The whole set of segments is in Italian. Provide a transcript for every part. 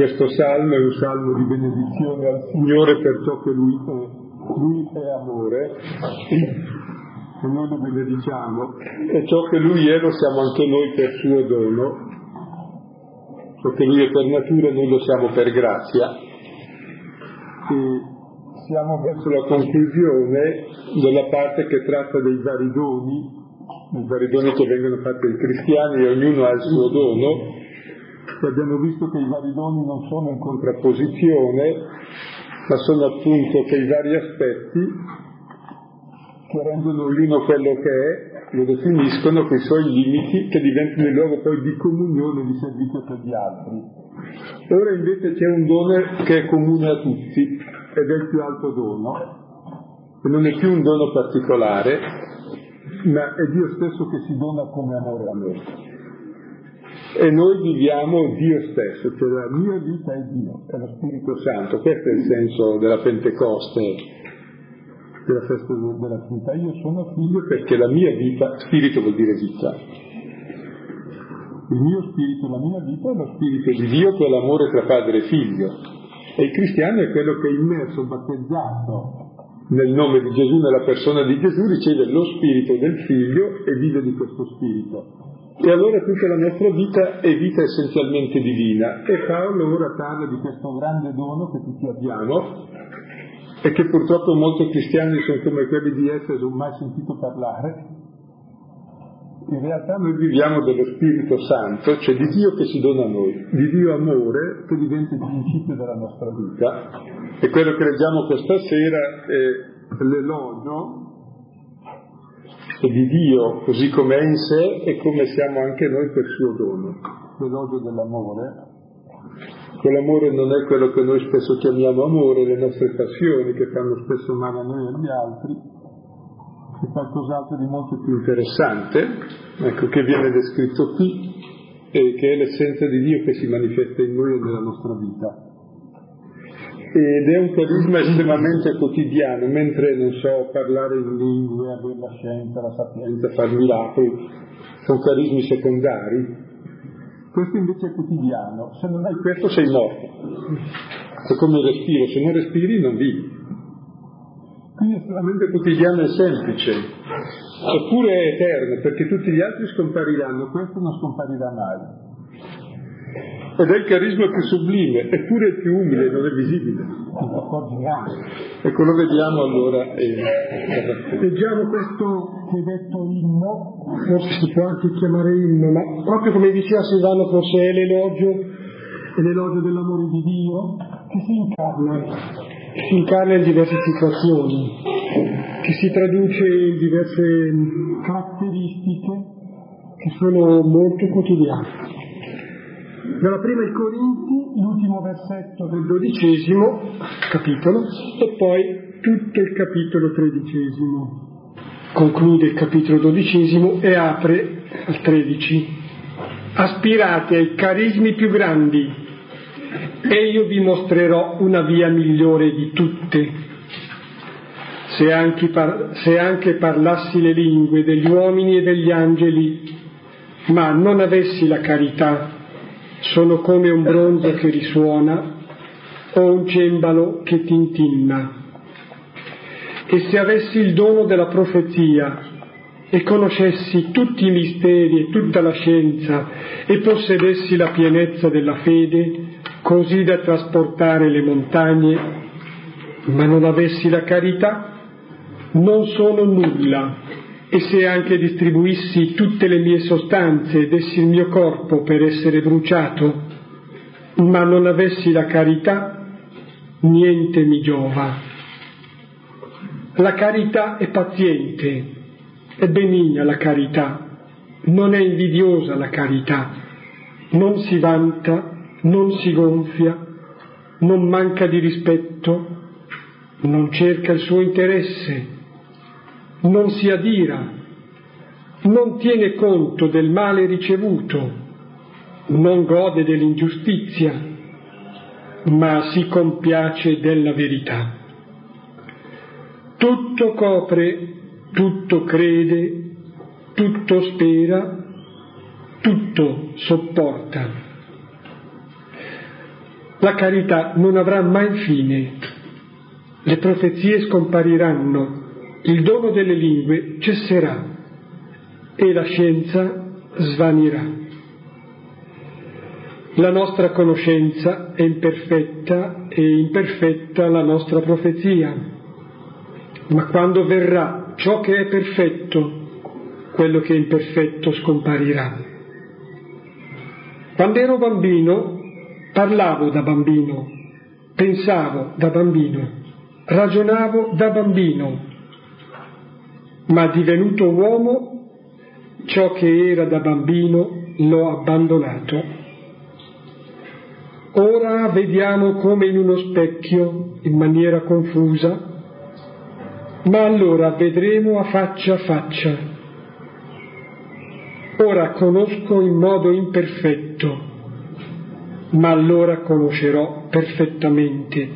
questo salmo è un salmo di benedizione al Signore per ciò che Lui è, Lui è amore. E noi lo benediciamo. E ciò che Lui è lo siamo anche noi per suo dono, ciò che Lui è per natura noi lo siamo per grazia. E siamo verso la conclusione della parte che tratta dei vari doni, i vari doni che vengono fatti ai cristiani e ognuno ha il suo dono e abbiamo visto che i vari doni non sono in contrapposizione, ma sono appunto quei vari aspetti che rendono ognuno quello che è, lo definiscono con i suoi limiti che diventano il luogo poi di comunione, di servizio per gli altri. Ora invece c'è un dono che è comune a tutti ed è il più alto dono, e non è più un dono particolare, ma è Dio stesso che si dona come amore a noi e noi viviamo Dio stesso, cioè la mia vita è Dio, è lo Spirito Santo, questo è il senso della Pentecoste, della festa della Trinità. Io sono figlio perché la mia vita, spirito vuol dire vita. Il mio spirito, la mia vita è lo spirito di Dio che è l'amore tra padre e figlio. E il cristiano è quello che è immerso, battezzato nel nome di Gesù, nella persona di Gesù, riceve lo spirito del figlio e vive di questo spirito. E allora tutta la nostra vita è vita essenzialmente divina. E Paolo ora parla di questo grande dono che tutti abbiamo e che purtroppo molti cristiani sono come quelli di non mai sentito parlare. In realtà noi viviamo dello Spirito Santo, cioè di Dio che si dona a noi, di Dio amore che diventa il principio della nostra vita. E quello che leggiamo questa sera è l'elogio di Dio così come è in sé e come siamo anche noi per suo dono. L'elogio dell'amore. Quell'amore non è quello che noi spesso chiamiamo amore, le nostre passioni che fanno spesso male a noi e agli altri, è qualcos'altro di molto più interessante, ecco, che viene descritto qui e che è l'essenza di Dio che si manifesta in noi e nella nostra vita ed è un carisma estremamente quotidiano, mentre non so parlare in lingue, avere la scienza, la sapienza, fare miracoli, sono carismi secondari. Questo invece è quotidiano, se non hai questo sei morto. È come il respiro, se non respiri non vivi. Quindi è estremamente quotidiano e semplice, eppure è eterno, perché tutti gli altri scompariranno, questo non scomparirà mai ed è il carisma più sublime, eppure è più umile, non è visibile. Ecco, lo vediamo allora. Leggiamo questo che è detto inno, forse si può anche chiamare inno, ma proprio come diceva Silvano, forse è l'elogio, è l'elogio dell'amore di Dio che si incarna, che si incarna in diverse situazioni, che si traduce in diverse caratteristiche che sono molto quotidiane. Dalla prima ai Corinti, l'ultimo versetto del dodicesimo capitolo e poi tutto il capitolo tredicesimo. Conclude il capitolo dodicesimo e apre al tredici. Aspirate ai carismi più grandi e io vi mostrerò una via migliore di tutte. Se anche, par- se anche parlassi le lingue degli uomini e degli angeli, ma non avessi la carità, sono come un bronzo che risuona o un cembalo che tintinna. E se avessi il dono della profezia e conoscessi tutti i misteri e tutta la scienza e possedessi la pienezza della fede, così da trasportare le montagne, ma non avessi la carità, non sono nulla e se anche distribuissi tutte le mie sostanze e dessi il mio corpo per essere bruciato, ma non avessi la carità, niente mi giova. La carità è paziente, è benigna la carità, non è invidiosa la carità, non si vanta, non si gonfia, non manca di rispetto, non cerca il suo interesse non si adira, non tiene conto del male ricevuto, non gode dell'ingiustizia, ma si compiace della verità. Tutto copre, tutto crede, tutto spera, tutto sopporta. la carità non avrà mai fine, le profezie scompariranno, il dono delle lingue cesserà e la scienza svanirà. La nostra conoscenza è imperfetta e imperfetta la nostra profezia, ma quando verrà ciò che è perfetto, quello che è imperfetto scomparirà. Quando ero bambino parlavo da bambino, pensavo da bambino, ragionavo da bambino, ma divenuto uomo ciò che era da bambino l'ho abbandonato. Ora vediamo come in uno specchio, in maniera confusa, ma allora vedremo a faccia a faccia. Ora conosco in modo imperfetto, ma allora conoscerò perfettamente,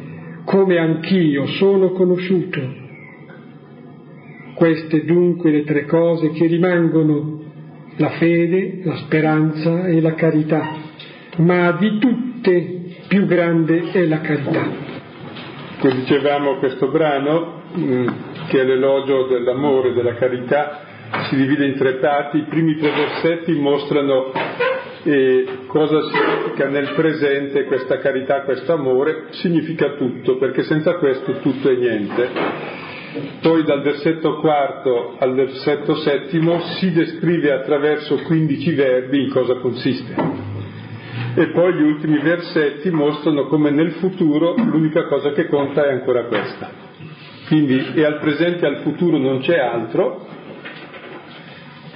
come anch'io sono conosciuto. Queste dunque le tre cose che rimangono, la fede, la speranza e la carità, ma di tutte più grande è la carità. Che dicevamo questo brano, mm, che è l'elogio dell'amore, della carità, si divide in tre parti, i primi tre versetti mostrano eh, cosa significa nel presente questa carità, questo amore, significa tutto, perché senza questo tutto è niente. Poi dal versetto quarto al versetto settimo si descrive attraverso 15 verbi in cosa consiste. E poi gli ultimi versetti mostrano come nel futuro l'unica cosa che conta è ancora questa. Quindi e al presente e al futuro non c'è altro,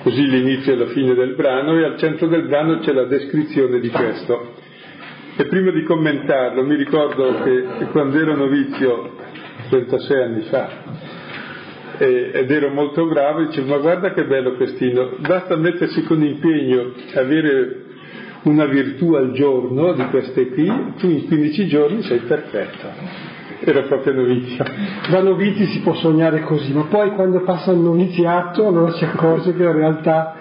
Così l'inizio e la fine del brano e al centro del brano c'è la descrizione di questo. E prima di commentarlo mi ricordo che quando ero novizio, 36 anni fa, ed ero molto bravo, dicevo ma guarda che bello questino, basta mettersi con impegno, avere una virtù al giorno di queste qui, tu in 15 giorni sei perfetto era proprio novizio. Da novizi si può sognare così, ma poi quando passa il noviziato allora si accorge che la realtà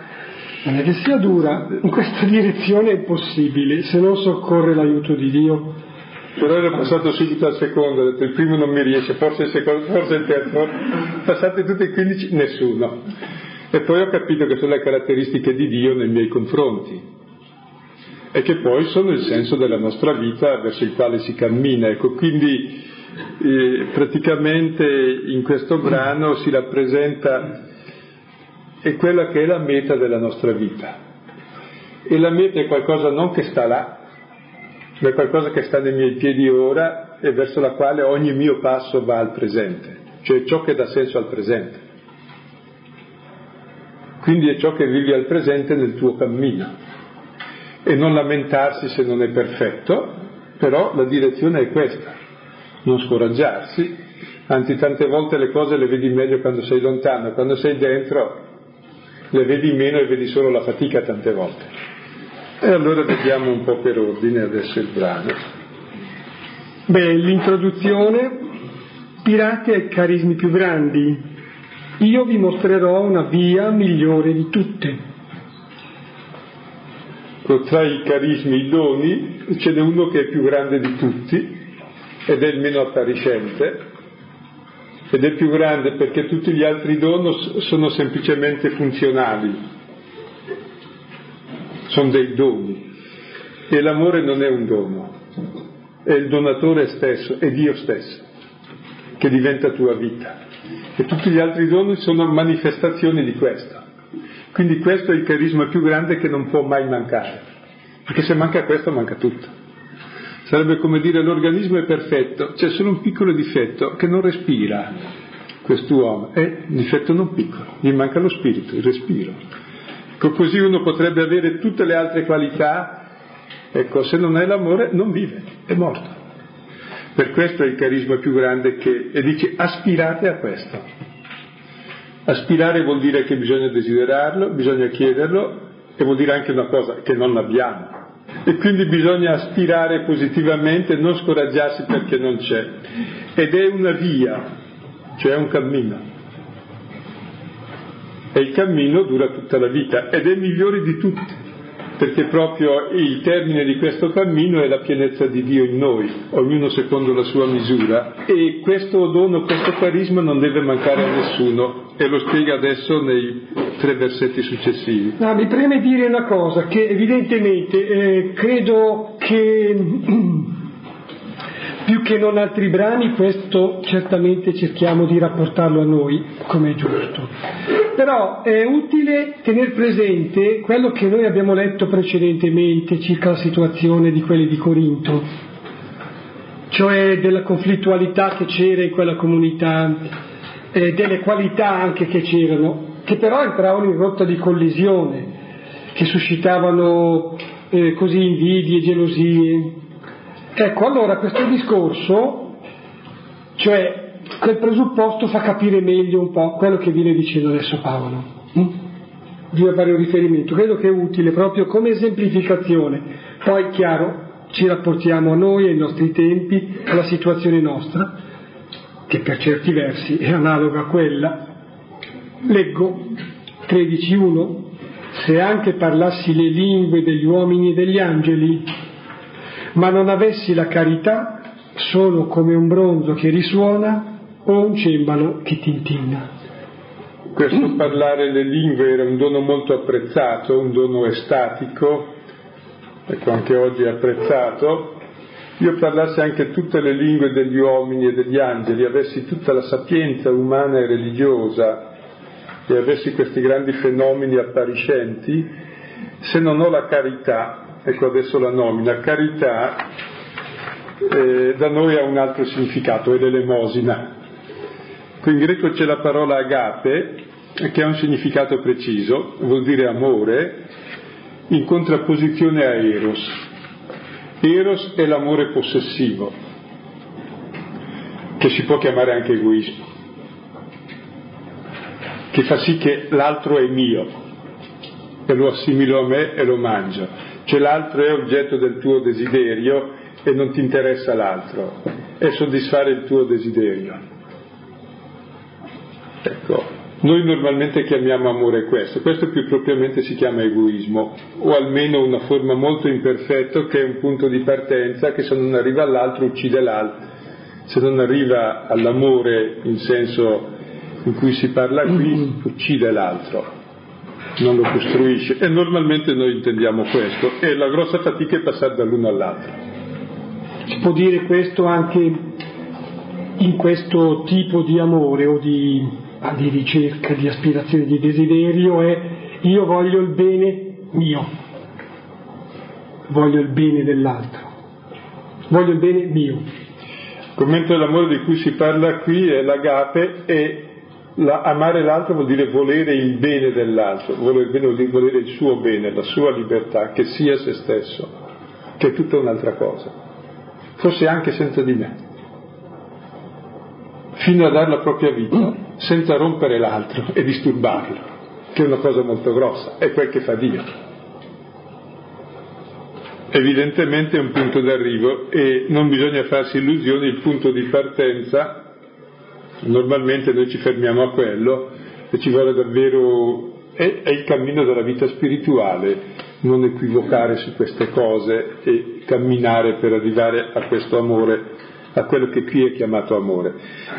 non è che sia dura, in questa direzione è possibile, se non soccorre l'aiuto di Dio. Però ero passato subito al secondo, ho detto il primo non mi riesce, forse il secondo, forse il terzo, passate tutti i quindici, nessuno. E poi ho capito che sono le caratteristiche di Dio nei miei confronti e che poi sono il senso della nostra vita verso il quale si cammina. Ecco, quindi eh, praticamente in questo brano si rappresenta è quella che è la meta della nostra vita. E la meta è qualcosa non che sta là, ma è qualcosa che sta nei miei piedi ora e verso la quale ogni mio passo va al presente, cioè ciò che dà senso al presente. Quindi è ciò che vivi al presente nel tuo cammino. E non lamentarsi se non è perfetto, però la direzione è questa non scoraggiarsi, anzi tante volte le cose le vedi meglio quando sei lontano, quando sei dentro le vedi meno e vedi solo la fatica tante volte. E allora vediamo un po' per ordine adesso il brano. Beh, l'introduzione, pirati ai carismi più grandi. Io vi mostrerò una via migliore di tutte. Tra i carismi, i doni, ce n'è uno che è più grande di tutti, ed è il meno appariscente ed è più grande perché tutti gli altri doni sono semplicemente funzionali, sono dei doni e l'amore non è un dono, è il donatore stesso, è Dio stesso che diventa tua vita e tutti gli altri doni sono manifestazioni di questo. Quindi questo è il carisma più grande che non può mai mancare, perché se manca questo manca tutto. Sarebbe come dire l'organismo è perfetto, c'è solo un piccolo difetto che non respira quest'uomo, è un difetto non piccolo, gli manca lo spirito, il respiro. Così uno potrebbe avere tutte le altre qualità, ecco, se non è l'amore non vive, è morto. Per questo è il carisma più grande che, e dice aspirate a questo. Aspirare vuol dire che bisogna desiderarlo, bisogna chiederlo e vuol dire anche una cosa che non abbiamo e quindi bisogna aspirare positivamente, non scoraggiarsi perché non c'è. Ed è una via, cioè un cammino. E il cammino dura tutta la vita ed è migliore di tutti. perché proprio il termine di questo cammino è la pienezza di Dio in noi, ognuno secondo la sua misura, e questo dono, questo carisma non deve mancare a nessuno, e lo spiega adesso nei tre versetti successivi. No, mi preme dire una cosa, che evidentemente eh, credo che più che non altri brani, questo certamente cerchiamo di rapportarlo a noi come è giusto. Però è utile tenere presente quello che noi abbiamo letto precedentemente circa la situazione di quelli di Corinto, cioè della conflittualità che c'era in quella comunità, eh, delle qualità anche che c'erano, che però entravano in rotta di collisione, che suscitavano eh, così invidie, gelosie, Ecco, allora questo discorso, cioè quel presupposto fa capire meglio un po' quello che viene dicendo adesso Paolo. Hm? Bisogna fare un riferimento, credo che è utile proprio come esemplificazione. Poi, chiaro, ci rapportiamo a noi, ai nostri tempi, alla situazione nostra, che per certi versi è analoga a quella. Leggo 13.1. Se anche parlassi le lingue degli uomini e degli angeli, ma non avessi la carità, sono come un bronzo che risuona o un cembalo che tintinna. Questo parlare le lingue era un dono molto apprezzato, un dono estatico, ecco anche oggi è apprezzato. Io parlassi anche tutte le lingue degli uomini e degli angeli, avessi tutta la sapienza umana e religiosa e avessi questi grandi fenomeni appariscenti, se non ho la carità ecco adesso la nomina, carità eh, da noi ha un altro significato, è l'elemosina. Qui in greco c'è la parola agape, che ha un significato preciso, vuol dire amore, in contrapposizione a eros. Eros è l'amore possessivo, che si può chiamare anche egoismo, che fa sì che l'altro è mio e lo assimilo a me e lo mangio cioè l'altro è oggetto del tuo desiderio e non ti interessa l'altro, è soddisfare il tuo desiderio. Ecco, noi normalmente chiamiamo amore questo, questo più propriamente si chiama egoismo, o almeno una forma molto imperfetta che è un punto di partenza che se non arriva all'altro uccide l'altro, se non arriva all'amore in senso in cui si parla qui, uccide l'altro non lo costruisce e normalmente noi intendiamo questo e la grossa fatica è passare dall'uno all'altro. Si può dire questo anche in questo tipo di amore o di, ah, di ricerca, di aspirazione, di desiderio è io voglio il bene mio, voglio il bene dell'altro, voglio il bene mio. Il commento dell'amore di cui si parla qui è l'agape e la, amare l'altro vuol dire volere il bene dell'altro, volere, bene, vuol dire volere il suo bene, la sua libertà, che sia se stesso, che è tutta un'altra cosa, forse anche senza di me, fino a dare la propria vita, senza rompere l'altro e disturbarlo, che è una cosa molto grossa, è quel che fa Dio. Evidentemente è un punto d'arrivo e non bisogna farsi illusioni, il punto di partenza Normalmente noi ci fermiamo a quello e ci vuole davvero... È, è il cammino della vita spirituale, non equivocare su queste cose e camminare per arrivare a questo amore, a quello che qui è chiamato amore.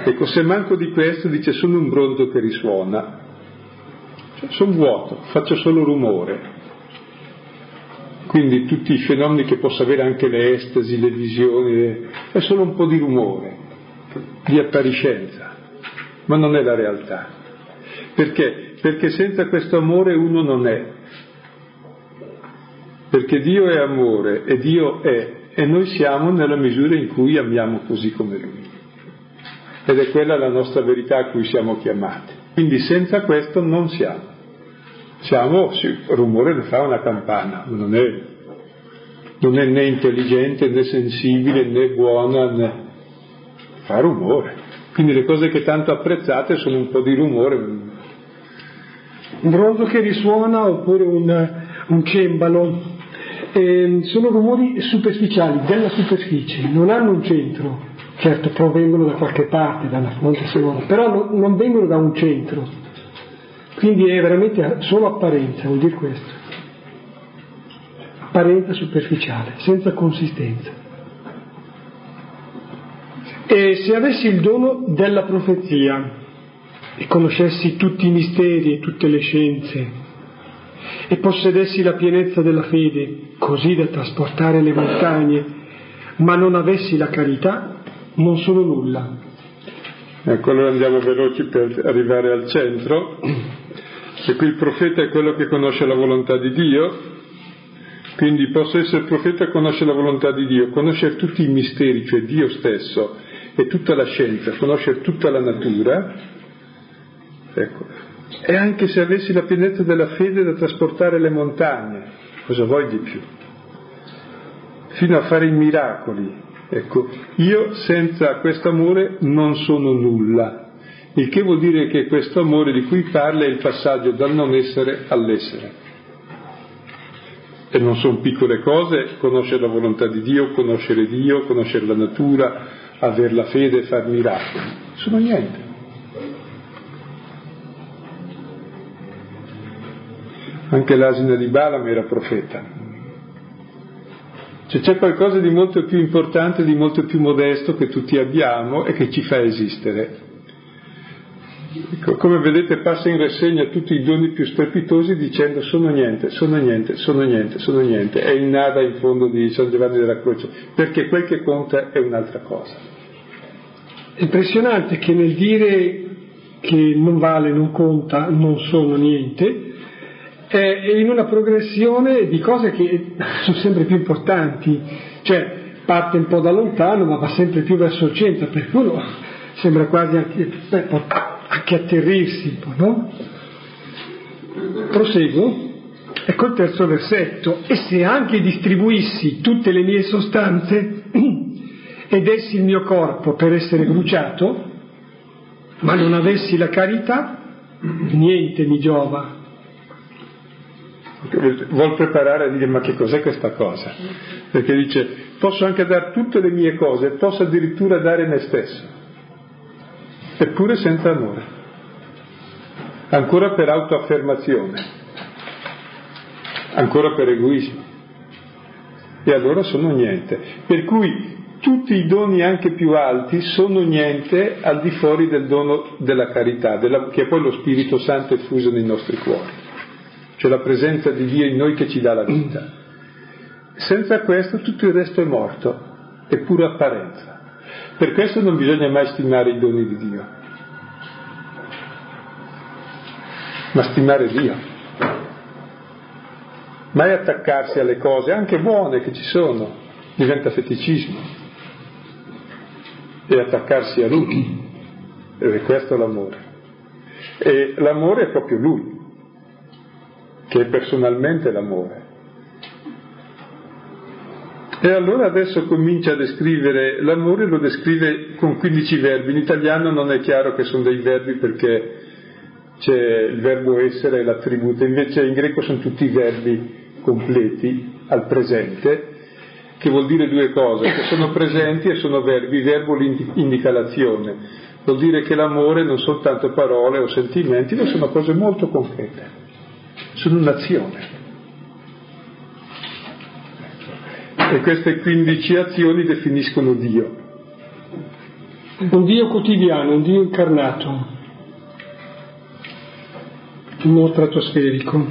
Ecco, se manco di questo, dice, sono un bronzo che risuona, cioè, sono vuoto, faccio solo rumore. Quindi tutti i fenomeni che possa avere anche le estasi, le visioni, è solo un po' di rumore, di appariscenza ma non è la realtà. Perché? Perché senza questo amore uno non è. Perché Dio è amore e Dio è e noi siamo nella misura in cui amiamo così come Lui. Ed è quella la nostra verità a cui siamo chiamati. Quindi senza questo non siamo. Siamo, sì, rumore ne fa una campana, non è, non è né intelligente né sensibile né buona né fa rumore. Quindi le cose che tanto apprezzate sono un po' di rumore. Un bronzo che risuona oppure un, un cembalo. Eh, sono rumori superficiali, della superficie, non hanno un centro. Certo, provengono da qualche parte, dalla fonte sonora, però no, non vengono da un centro. Quindi è veramente solo apparenza, vuol dire questo. apparenza superficiale, senza consistenza. E se avessi il dono della profezia e conoscessi tutti i misteri e tutte le scienze e possedessi la pienezza della fede, così da trasportare le montagne, ma non avessi la carità, non sono nulla. Ecco, allora andiamo veloci per arrivare al centro. E qui il profeta è quello che conosce la volontà di Dio, quindi posso essere profeta e conoscere la volontà di Dio, conoscere tutti i misteri, cioè Dio stesso e tutta la scienza, conoscere tutta la natura, ecco. E anche se avessi la pienezza della fede da trasportare le montagne, cosa vuoi di più? Fino a fare i miracoli. Ecco, io senza questo amore non sono nulla, il che vuol dire che questo amore di cui parla è il passaggio dal non essere all'essere. E non sono piccole cose, conoscere la volontà di Dio, conoscere Dio, conoscere la natura, avere la fede e far miracoli. Sono niente. Anche l'asina di Balaam era profeta. Cioè c'è qualcosa di molto più importante, di molto più modesto che tutti abbiamo e che ci fa esistere. Come vedete passa in rassegna tutti i doni più strepitosi dicendo sono niente, sono niente, sono niente, sono niente. È il nada in fondo di San Giovanni della Croce, perché quel che conta è un'altra cosa. Impressionante che nel dire che non vale, non conta, non sono niente, è in una progressione di cose che sono sempre più importanti, cioè parte un po' da lontano ma va sempre più verso il centro, per cui sembra quasi anche, beh, anche atterrirsi un po', no? Proseguo. Ecco il terzo versetto. E se anche distribuissi tutte le mie sostanze e dessi il mio corpo per essere bruciato, ma non avessi la carità, niente mi giova. Vuol preparare a dire ma che cos'è questa cosa? Perché dice posso anche dare tutte le mie cose, posso addirittura dare me stesso eppure senza amore, ancora per autoaffermazione, ancora per egoismo. E allora sono niente. Per cui tutti i doni anche più alti sono niente al di fuori del dono della carità, della, che è poi lo Spirito Santo effuso nei nostri cuori, cioè la presenza di Dio in noi che ci dà la vita. Senza questo tutto il resto è morto, è pura apparenza. Per questo non bisogna mai stimare i doni di Dio, ma stimare Dio. Mai attaccarsi alle cose, anche buone che ci sono, diventa feticismo. E attaccarsi a Lui. Ed è questo l'amore. E l'amore è proprio Lui, che è personalmente l'amore. E allora adesso comincia a descrivere l'amore, lo descrive con 15 verbi. In italiano non è chiaro che sono dei verbi perché c'è il verbo essere e l'attributo, invece in greco sono tutti verbi completi al presente, che vuol dire due cose, che sono presenti e sono verbi, il verbo indica l'azione, vuol dire che l'amore non sono soltanto parole o sentimenti, ma sono cose molto concrete, sono un'azione. E queste 15 azioni definiscono Dio. Un Dio quotidiano, un Dio incarnato, un modo stratosferico.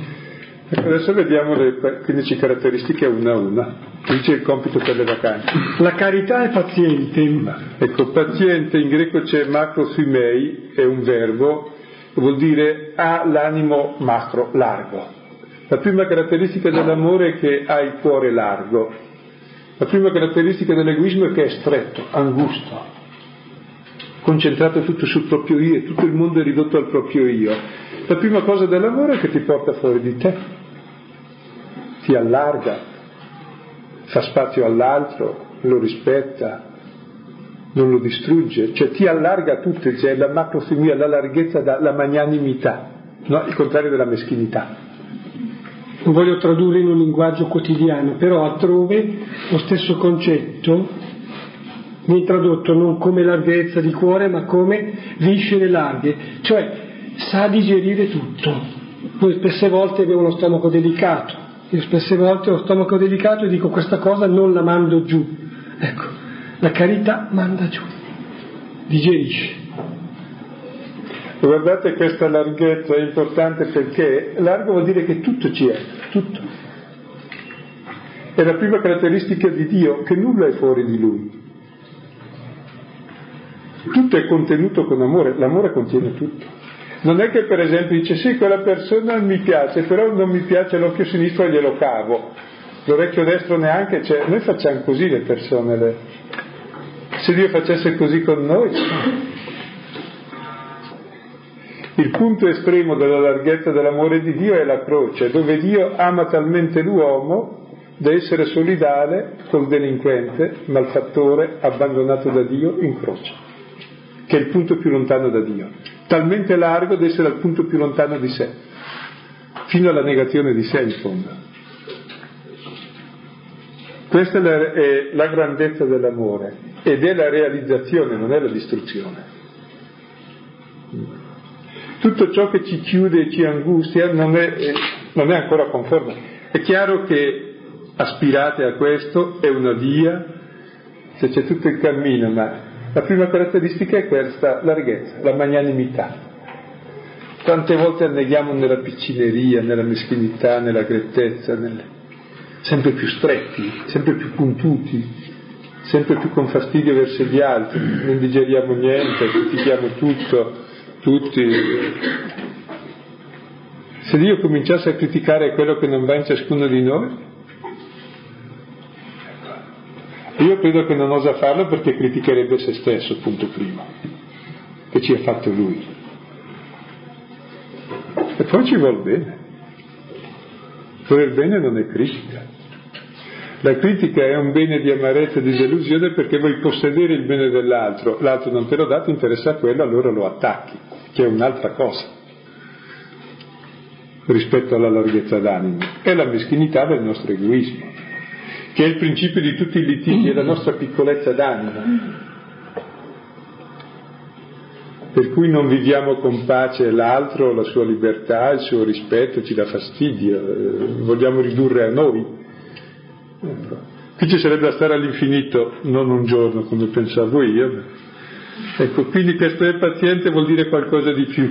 Ecco, adesso vediamo le 15 caratteristiche una a una. Dice il compito per le vacanze. La carità è paziente. Ecco, paziente in greco c'è macrothymei, è un verbo, vuol dire ha l'animo macro, largo. La prima caratteristica dell'amore è che ha il cuore largo, la prima caratteristica dell'egoismo è che è stretto, angusto, concentrato tutto sul proprio io, tutto il mondo è ridotto al proprio io. La prima cosa dell'amore è che ti porta fuori di te, ti allarga, fa spazio all'altro, lo rispetta, non lo distrugge, cioè ti allarga tutto, cioè la macrofimia, la larghezza, la magnanimità, no? il contrario della meschinità non voglio tradurre in un linguaggio quotidiano, però altrove lo stesso concetto viene tradotto non come larghezza di cuore, ma come viscere larghe, cioè sa digerire tutto. Noi spesse volte abbiamo uno stomaco delicato, Io spesse volte ho stomaco delicato e dico questa cosa non la mando giù. Ecco, la carità manda giù, digerisce. Guardate questa larghezza è importante perché largo vuol dire che tutto ci è, tutto. È la prima caratteristica di Dio, che nulla è fuori di Lui. Tutto è contenuto con amore, l'amore contiene tutto. Non è che per esempio dice sì, quella persona mi piace, però non mi piace l'occhio sinistro e glielo cavo, l'orecchio destro neanche c'è. Noi facciamo così le persone. Le... Se Dio facesse così con noi, il punto estremo della larghezza dell'amore di Dio è la croce, dove Dio ama talmente l'uomo da essere solidale col delinquente, malfattore, abbandonato da Dio in croce, che è il punto più lontano da Dio, talmente largo da essere al punto più lontano di sé, fino alla negazione di sé in fondo. Questa è la grandezza dell'amore ed è la realizzazione, non è la distruzione tutto ciò che ci chiude e ci angustia non è, non è ancora conforme. È chiaro che aspirate a questo, è una via, se c'è tutto il cammino, ma la prima caratteristica è questa larghezza, la magnanimità. Quante volte anneghiamo nella piccineria, nella meschinità, nella grettezza, nel... sempre più stretti, sempre più puntuti, sempre più con fastidio verso gli altri, non digeriamo niente, critichiamo tutto, tutti. Se Dio cominciasse a criticare quello che non va in ciascuno di noi, io credo che non osa farlo perché criticherebbe se stesso, punto primo, che ci ha fatto Lui. E poi ci vuole bene. Voler bene non è critica. La critica è un bene di amarezza e di delusione perché vuoi possedere il bene dell'altro, l'altro non te lo dà, interessa quello, allora lo attacchi, che è un'altra cosa rispetto alla larghezza d'animo. È la meschinità del nostro egoismo, che è il principio di tutti i litigi, è la nostra piccolezza d'animo. Per cui non viviamo con pace l'altro, la sua libertà, il suo rispetto, ci dà fastidio, eh, vogliamo ridurre a noi Qui ci sarebbe da stare all'infinito, non un giorno come pensavo io. Ecco, quindi questo è paziente vuol dire qualcosa di più.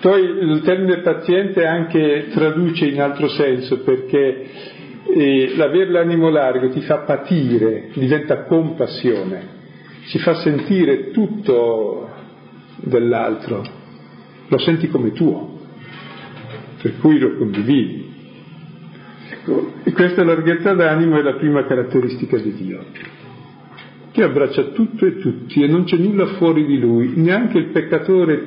Poi il termine paziente anche traduce in altro senso perché eh, l'avere l'animo largo ti fa patire, diventa compassione, ci fa sentire tutto dell'altro, lo senti come tuo, per cui lo condividi. E questa larghezza d'animo è la prima caratteristica di Dio, che abbraccia tutto e tutti e non c'è nulla fuori di lui, neanche il peccatore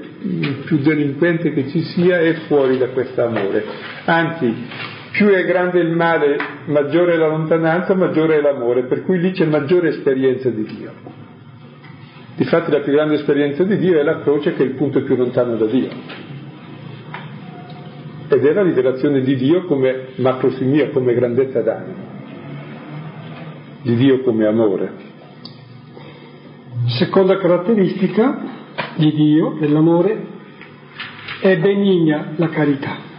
più delinquente che ci sia è fuori da questo amore. Anzi, più è grande il male, maggiore è la lontananza, maggiore è l'amore, per cui lì c'è maggiore esperienza di Dio. Difatti la più grande esperienza di Dio è la croce che è il punto più lontano da Dio ed è la rivelazione di Dio come macrofimia, come grandezza d'animo, di Dio come amore. Seconda caratteristica di Dio, dell'amore, è benigna la carità.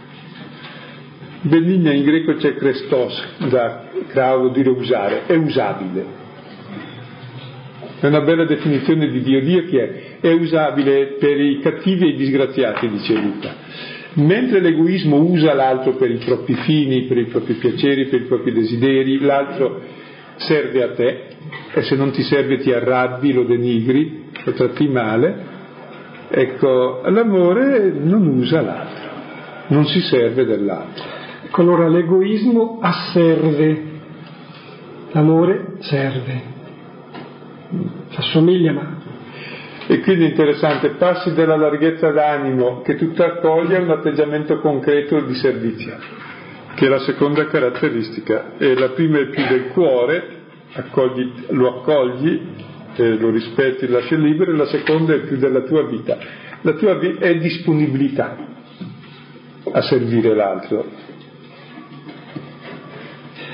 Benigna in greco c'è Christos, da cravo dire usare, è usabile. È una bella definizione di Dio. Dio chi è? È usabile per i cattivi e i disgraziati, dice Luca Mentre l'egoismo usa l'altro per i propri fini, per i propri piaceri, per i propri desideri, l'altro serve a te e se non ti serve ti arrabbi, lo denigri, lo tratti male. Ecco, l'amore non usa l'altro, non si serve dell'altro. Ecco, allora l'egoismo asserve, l'amore serve. Assomiglia ma e quindi è interessante, passi dalla larghezza d'animo che tutto accoglie a un atteggiamento concreto di servizio, che è la seconda caratteristica. E la prima è più del cuore, accogli, lo accogli, eh, lo rispetti, lo lasci libero, e la seconda è più della tua vita. La tua vita è disponibilità a servire l'altro.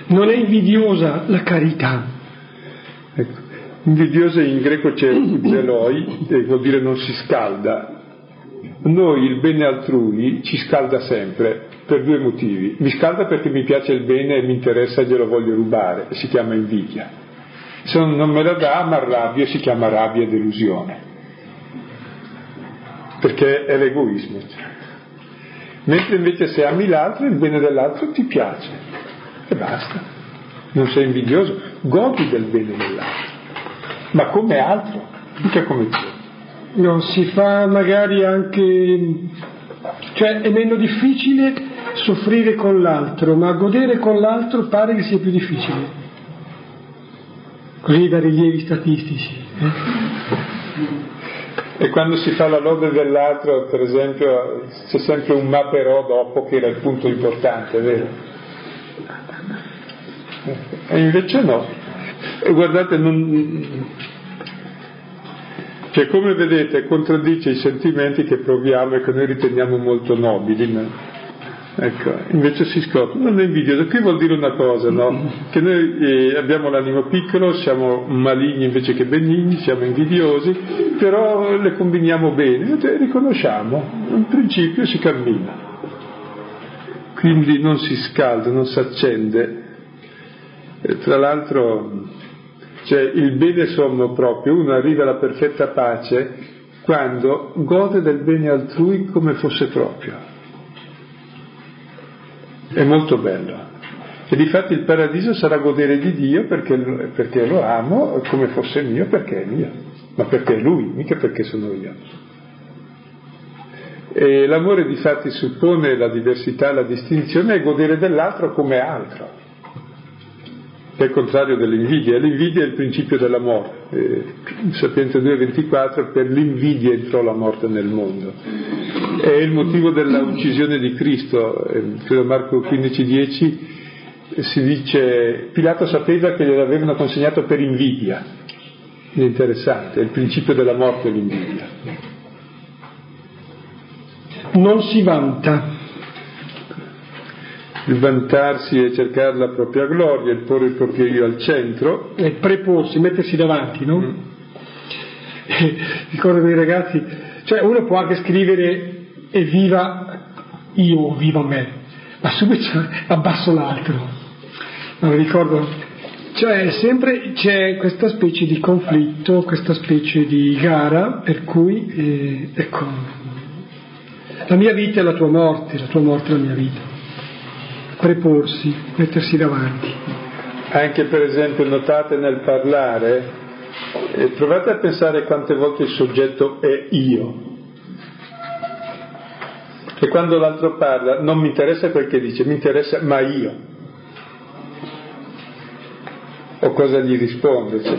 Non è invidiosa la carità. Ecco. Invidiosa in greco c'è zeloi, e vuol dire non si scalda, noi il bene altrui ci scalda sempre per due motivi. Mi scalda perché mi piace il bene e mi interessa e glielo voglio rubare, si chiama invidia. Se non me la dà, mi arrabbio e si chiama rabbia e delusione. Perché è l'egoismo. Mentre invece se ami l'altro, il bene dell'altro ti piace. E basta. Non sei invidioso, godi del bene dell'altro. Ma come altro, mica come te. No, si fa magari anche, cioè è meno difficile soffrire con l'altro, ma godere con l'altro pare che sia più difficile. Così da rilievi statistici. Eh? E quando si fa la lode dell'altro, per esempio, c'è sempre un ma però dopo che era il punto importante, vero? E invece no. E guardate, non, cioè, come vedete, contraddice i sentimenti che proviamo e che noi riteniamo molto nobili. Ma... Ecco, invece si scopre, non è invidioso. Qui vuol dire una cosa, no? Che noi eh, abbiamo l'animo piccolo, siamo maligni invece che benigni, siamo invidiosi, però le combiniamo bene, cioè, riconosciamo, in principio si cammina. Quindi non si scalda, non si accende. Tra l'altro cioè il bene sommo proprio, uno arriva alla perfetta pace quando gode del bene altrui come fosse proprio. È molto bello. E difatti il paradiso sarà godere di Dio perché, perché lo amo come fosse mio perché è mio, ma perché è Lui, mica perché sono io. E l'amore difatti suppone la diversità, la distinzione e godere dell'altro come altro che è il contrario dell'invidia. L'invidia è il principio della morte. Eh, Sapienza 2.24, per l'invidia entrò la morte nel mondo. È il motivo della uccisione di Cristo. Eh, credo Marco 15.10 eh, si dice, Pilato sapeva che gliel'avevano consegnato per invidia. È interessante, è il principio della morte l'invidia. Non si vanta il vantarsi e cercare la propria gloria, il porre il proprio io al centro. E preporsi, mettersi davanti, no? Mm. ricordo i ragazzi, cioè uno può anche scrivere evviva io, viva me, ma subito abbasso l'altro. Non ricordo, cioè sempre c'è questa specie di conflitto, questa specie di gara per cui, eh, ecco, la mia vita è la tua morte, la tua morte è la mia vita preporsi, mettersi davanti. Anche per esempio notate nel parlare, eh, provate a pensare quante volte il soggetto è io. E quando l'altro parla non mi interessa quel che dice, mi interessa ma io. O cosa gli risponde. Cioè,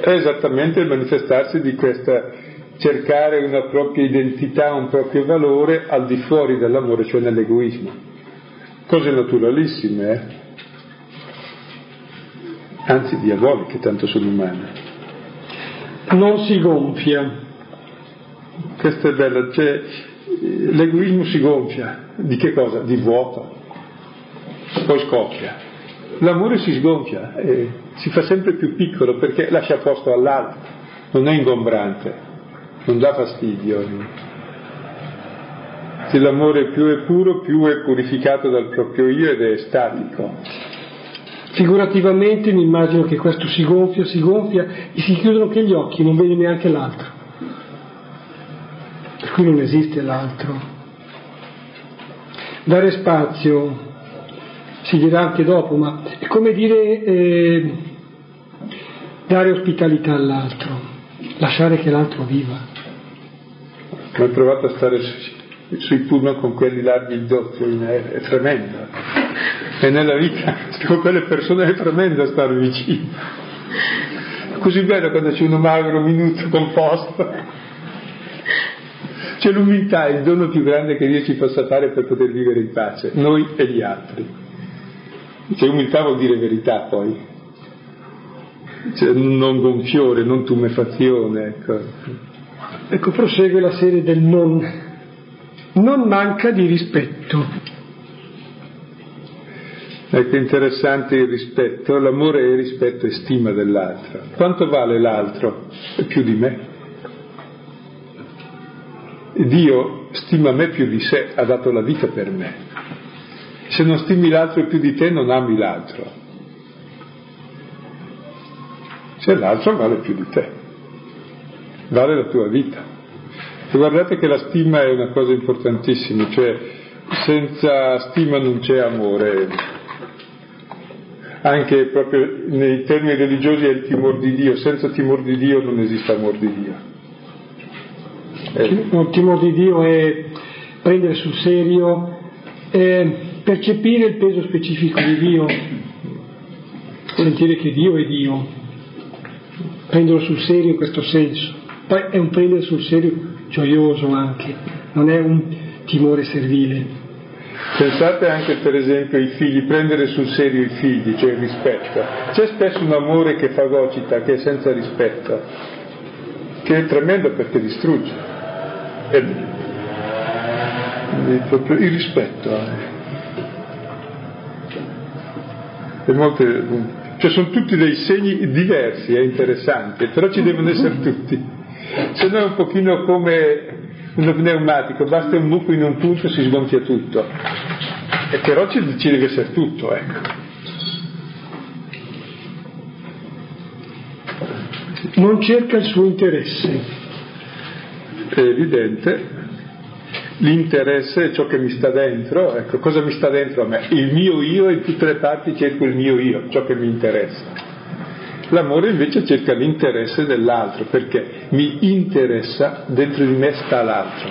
è esattamente il manifestarsi di questa cercare una propria identità, un proprio valore al di fuori dell'amore, cioè nell'egoismo cose naturalissime, eh? anzi diaboliche, tanto sono umane. Non si gonfia. Questo è bello, cioè l'egoismo si gonfia, di che cosa? Di vuoto, poi scoppia. L'amore si sgonfia e si fa sempre più piccolo perché lascia posto all'altro, non è ingombrante, non dà fastidio. Se l'amore più è puro, più è purificato dal proprio io ed è statico. Figurativamente mi immagino che questo si gonfia, si gonfia e si chiudono anche gli occhi, non vede neanche l'altro. Per cui non esiste l'altro. Dare spazio, si dirà anche dopo, ma è come dire eh, dare ospitalità all'altro, lasciare che l'altro viva. Ho provato a stare sui pullman con quelli larghi il doppio, è, è tremendo. E nella vita con quelle persone è tremendo stare vicino. È così bello quando c'è uno magro, minuto, composto. C'è l'umiltà, il dono più grande che Dio ci possa fare per poter vivere in pace, noi e gli altri. Cioè umiltà vuol dire verità poi. Cioè, non gonfiore, non tumefazione. Ecco. ecco, prosegue la serie del non non manca di rispetto. Ecco, interessante il rispetto, l'amore è rispetto e stima dell'altro. Quanto vale l'altro? Più di me. Dio stima me più di sé, ha dato la vita per me. Se non stimi l'altro più di te, non ami l'altro. Se l'altro vale più di te, vale la tua vita. E guardate che la stima è una cosa importantissima, cioè senza stima non c'è amore. Anche proprio nei termini religiosi è il timore di Dio, senza timore di Dio non esiste amore di Dio. Eh. Il timore di Dio è prendere sul serio, percepire il peso specifico di Dio, sentire che Dio è Dio, prenderlo sul serio in questo senso. Poi è un prendere sul serio gioioso anche, non è un timore servile. Pensate anche per esempio ai figli, prendere sul serio i figli, cioè il rispetto. C'è spesso un amore che fagocita, che è senza rispetto, che è tremendo perché distrugge. È, proprio il rispetto. Eh. Molte, cioè sono tutti dei segni diversi e interessanti, però ci devono essere tutti. Se no è un pochino come uno pneumatico, basta un buco in un punto e si sgonfia tutto. E però ci, ci deve essere tutto, ecco. Non cerca il suo interesse è evidente, l'interesse è ciò che mi sta dentro, ecco, cosa mi sta dentro a me? Il mio io in tutte le parti cerco il mio io, ciò che mi interessa. L'amore invece cerca l'interesse dell'altro, perché mi interessa, dentro di me sta l'altro.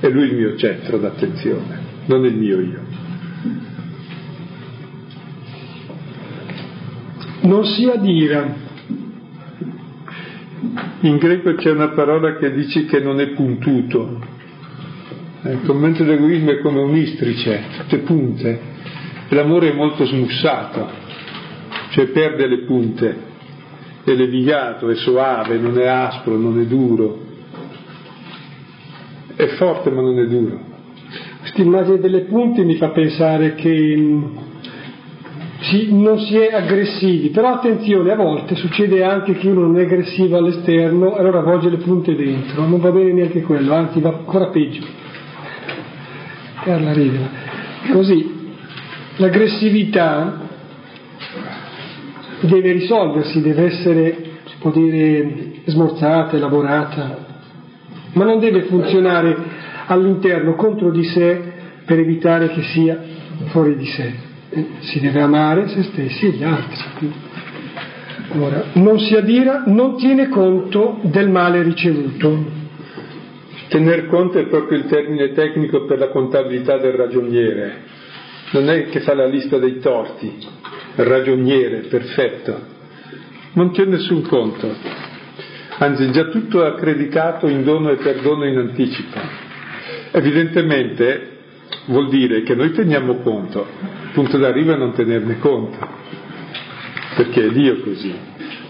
È lui il mio centro d'attenzione, non il mio io. Non si adira in greco c'è una parola che dice che non è puntuto. Ecco, mentre l'egoismo è come un istrice, tutte punte, l'amore è molto smussato, cioè perde le punte, è levigato, è soave, non è aspro, non è duro, è forte ma non è duro. Questa immagine delle punte mi fa pensare che si, non si è aggressivi, però attenzione, a volte succede anche che uno non è aggressivo all'esterno, allora volge le punte dentro, non va bene neanche quello, anzi va ancora peggio. Carla ride. Così, l'aggressività deve risolversi, deve essere, si può dire, smorzata, elaborata, ma non deve funzionare all'interno contro di sé per evitare che sia fuori di sé si deve amare se stessi e gli altri. Allora, non si adira, non tiene conto del male ricevuto. Tener conto è proprio il termine tecnico per la contabilità del ragioniere. Non è che fa la lista dei torti, ragioniere, perfetto. Non tiene nessun conto. Anzi, già tutto è accreditato in dono e perdono in anticipo. Evidentemente vuol dire che noi teniamo conto, punto d'arrivo è non tenerne conto, perché è Dio così.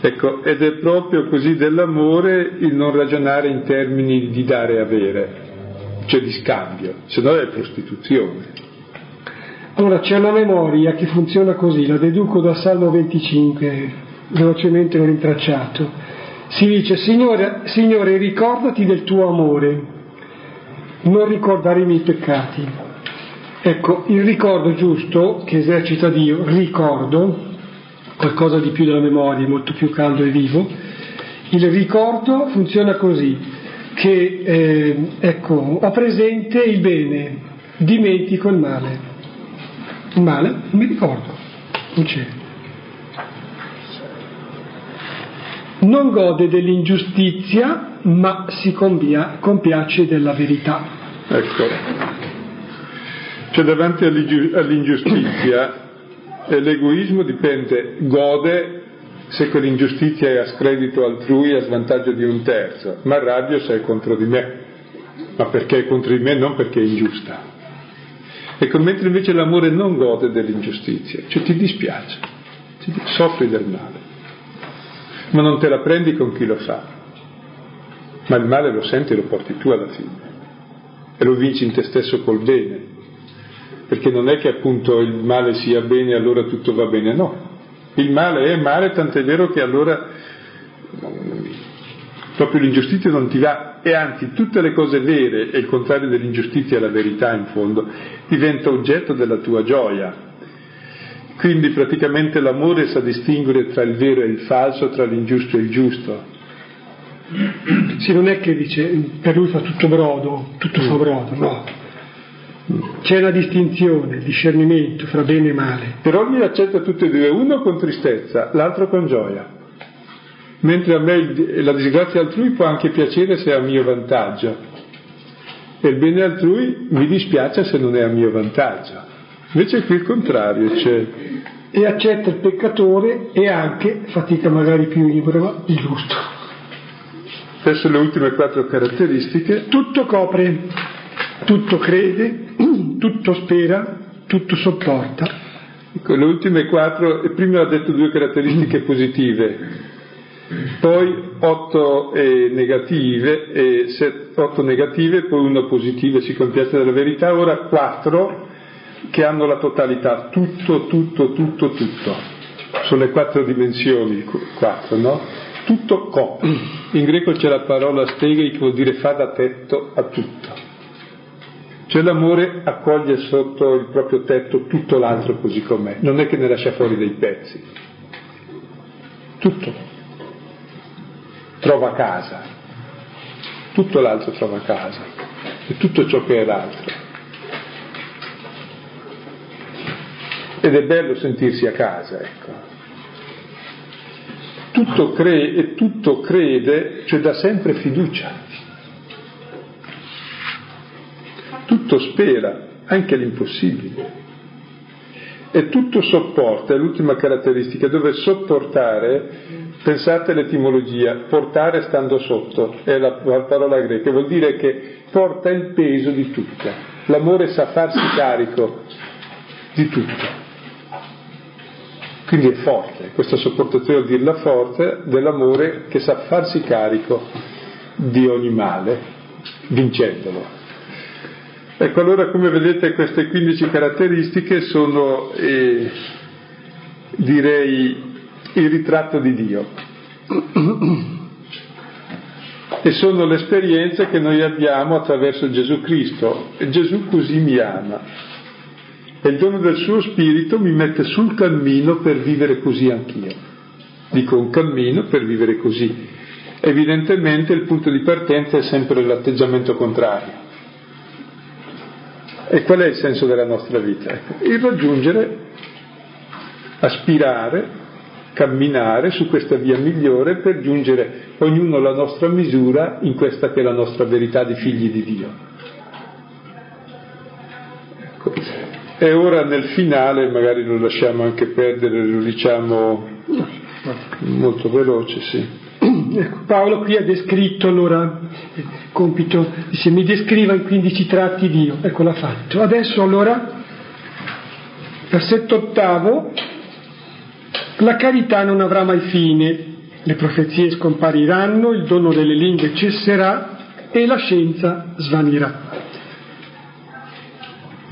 Ecco, ed è proprio così dell'amore il non ragionare in termini di dare e avere, cioè di scambio, se no è prostituzione. Allora c'è una memoria che funziona così, la deduco dal Salmo 25, velocemente l'ho rintracciato. Si dice, Signore, Signore, ricordati del tuo amore, non ricordare i miei peccati. Ecco, il ricordo giusto che esercita Dio, ricordo, qualcosa di più della memoria, molto più caldo e vivo, il ricordo funziona così, che eh, ecco, ho presente il bene, dimentico il male. Il male non mi ricordo, non c'è. Non gode dell'ingiustizia, ma si compiace della verità. Ecco. Cioè davanti all'ingiustizia l'egoismo dipende, gode se quell'ingiustizia è a scredito altrui a svantaggio di un terzo, ma arrabbio se è contro di me, ma perché è contro di me, non perché è ingiusta. Ecco, mentre invece l'amore non gode dell'ingiustizia, cioè ti dispiace, ti soffri del male, ma non te la prendi con chi lo fa, ma il male lo senti e lo porti tu alla fine e lo vinci in te stesso col bene perché non è che appunto il male sia bene e allora tutto va bene, no. Il male è male, tant'è vero che allora proprio l'ingiustizia non ti va, e anzi tutte le cose vere e il contrario dell'ingiustizia è la verità in fondo, diventa oggetto della tua gioia. Quindi praticamente l'amore sa distinguere tra il vero e il falso, tra l'ingiusto e il giusto. Sì, non è che dice per lui fa tutto brodo, tutto fa brodo, no. C'è una distinzione, discernimento fra bene e male. Però lui accetta tutte e due, uno con tristezza, l'altro con gioia. Mentre a me la disgrazia altrui può anche piacere se è a mio vantaggio. E il bene altrui mi dispiace se non è a mio vantaggio. Invece qui il contrario, c'è... E accetta il peccatore e anche, fatica magari più libera, il giusto. Adesso le ultime quattro caratteristiche. Tutto copre, tutto crede, tutto spera, tutto sopporta. Ecco, le ultime quattro, prima ha detto due caratteristiche positive, poi otto eh, negative, eh, set, otto negative, poi una positiva, si compiace della verità, ora quattro che hanno la totalità, tutto, tutto, tutto, tutto. Sono le quattro dimensioni, quattro, no? Tutto copre. In greco c'è la parola steghi che vuol dire fa da tetto a tutto. Cioè l'amore accoglie sotto il proprio tetto tutto l'altro così com'è, non è che ne lascia fuori dei pezzi. Tutto. Trova casa. Tutto l'altro trova casa. E tutto ciò che è l'altro. Ed è bello sentirsi a casa, ecco. Tutto, cre- e tutto crede, cioè dà sempre fiducia. Tutto spera, anche l'impossibile. E tutto sopporta, è l'ultima caratteristica, dove sopportare, pensate all'etimologia, portare stando sotto, è la, la parola greca, vuol dire che porta il peso di tutto. L'amore sa farsi carico di tutto. Quindi è forte, questa sopportazione vuol dire la forza dell'amore che sa farsi carico di ogni male, vincendolo. Ecco, allora come vedete queste 15 caratteristiche sono, eh, direi, il ritratto di Dio. E sono l'esperienza che noi abbiamo attraverso Gesù Cristo. Gesù così mi ama e il dono del suo spirito mi mette sul cammino per vivere così anch'io. Dico un cammino per vivere così. Evidentemente il punto di partenza è sempre l'atteggiamento contrario. E qual è il senso della nostra vita? Il raggiungere, aspirare, camminare su questa via migliore per giungere ognuno alla nostra misura in questa che è la nostra verità di figli di Dio. E ora nel finale magari lo lasciamo anche perdere, lo diciamo molto veloce, sì. Ecco, Paolo qui ha descritto allora il compito, dice mi descriva in 15 tratti Dio, ecco l'ha fatto. Adesso allora, versetto ottavo, la carità non avrà mai fine, le profezie scompariranno, il dono delle lingue cesserà e la scienza svanirà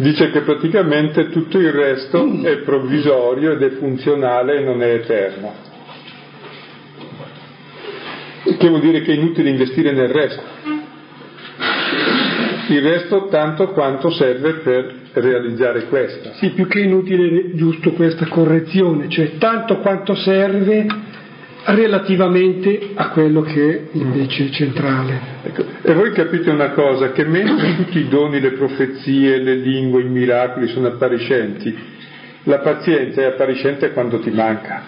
dice che praticamente tutto il resto è provvisorio ed è funzionale e non è eterno. Che vuol dire che è inutile investire nel resto. Il resto tanto quanto serve per realizzare questo. Sì, più che inutile giusto questa correzione, cioè tanto quanto serve relativamente a quello che invece è centrale. Ecco, e voi capite una cosa, che mentre tutti i doni, le profezie, le lingue, i miracoli sono appariscenti, la pazienza è appariscente quando ti manca.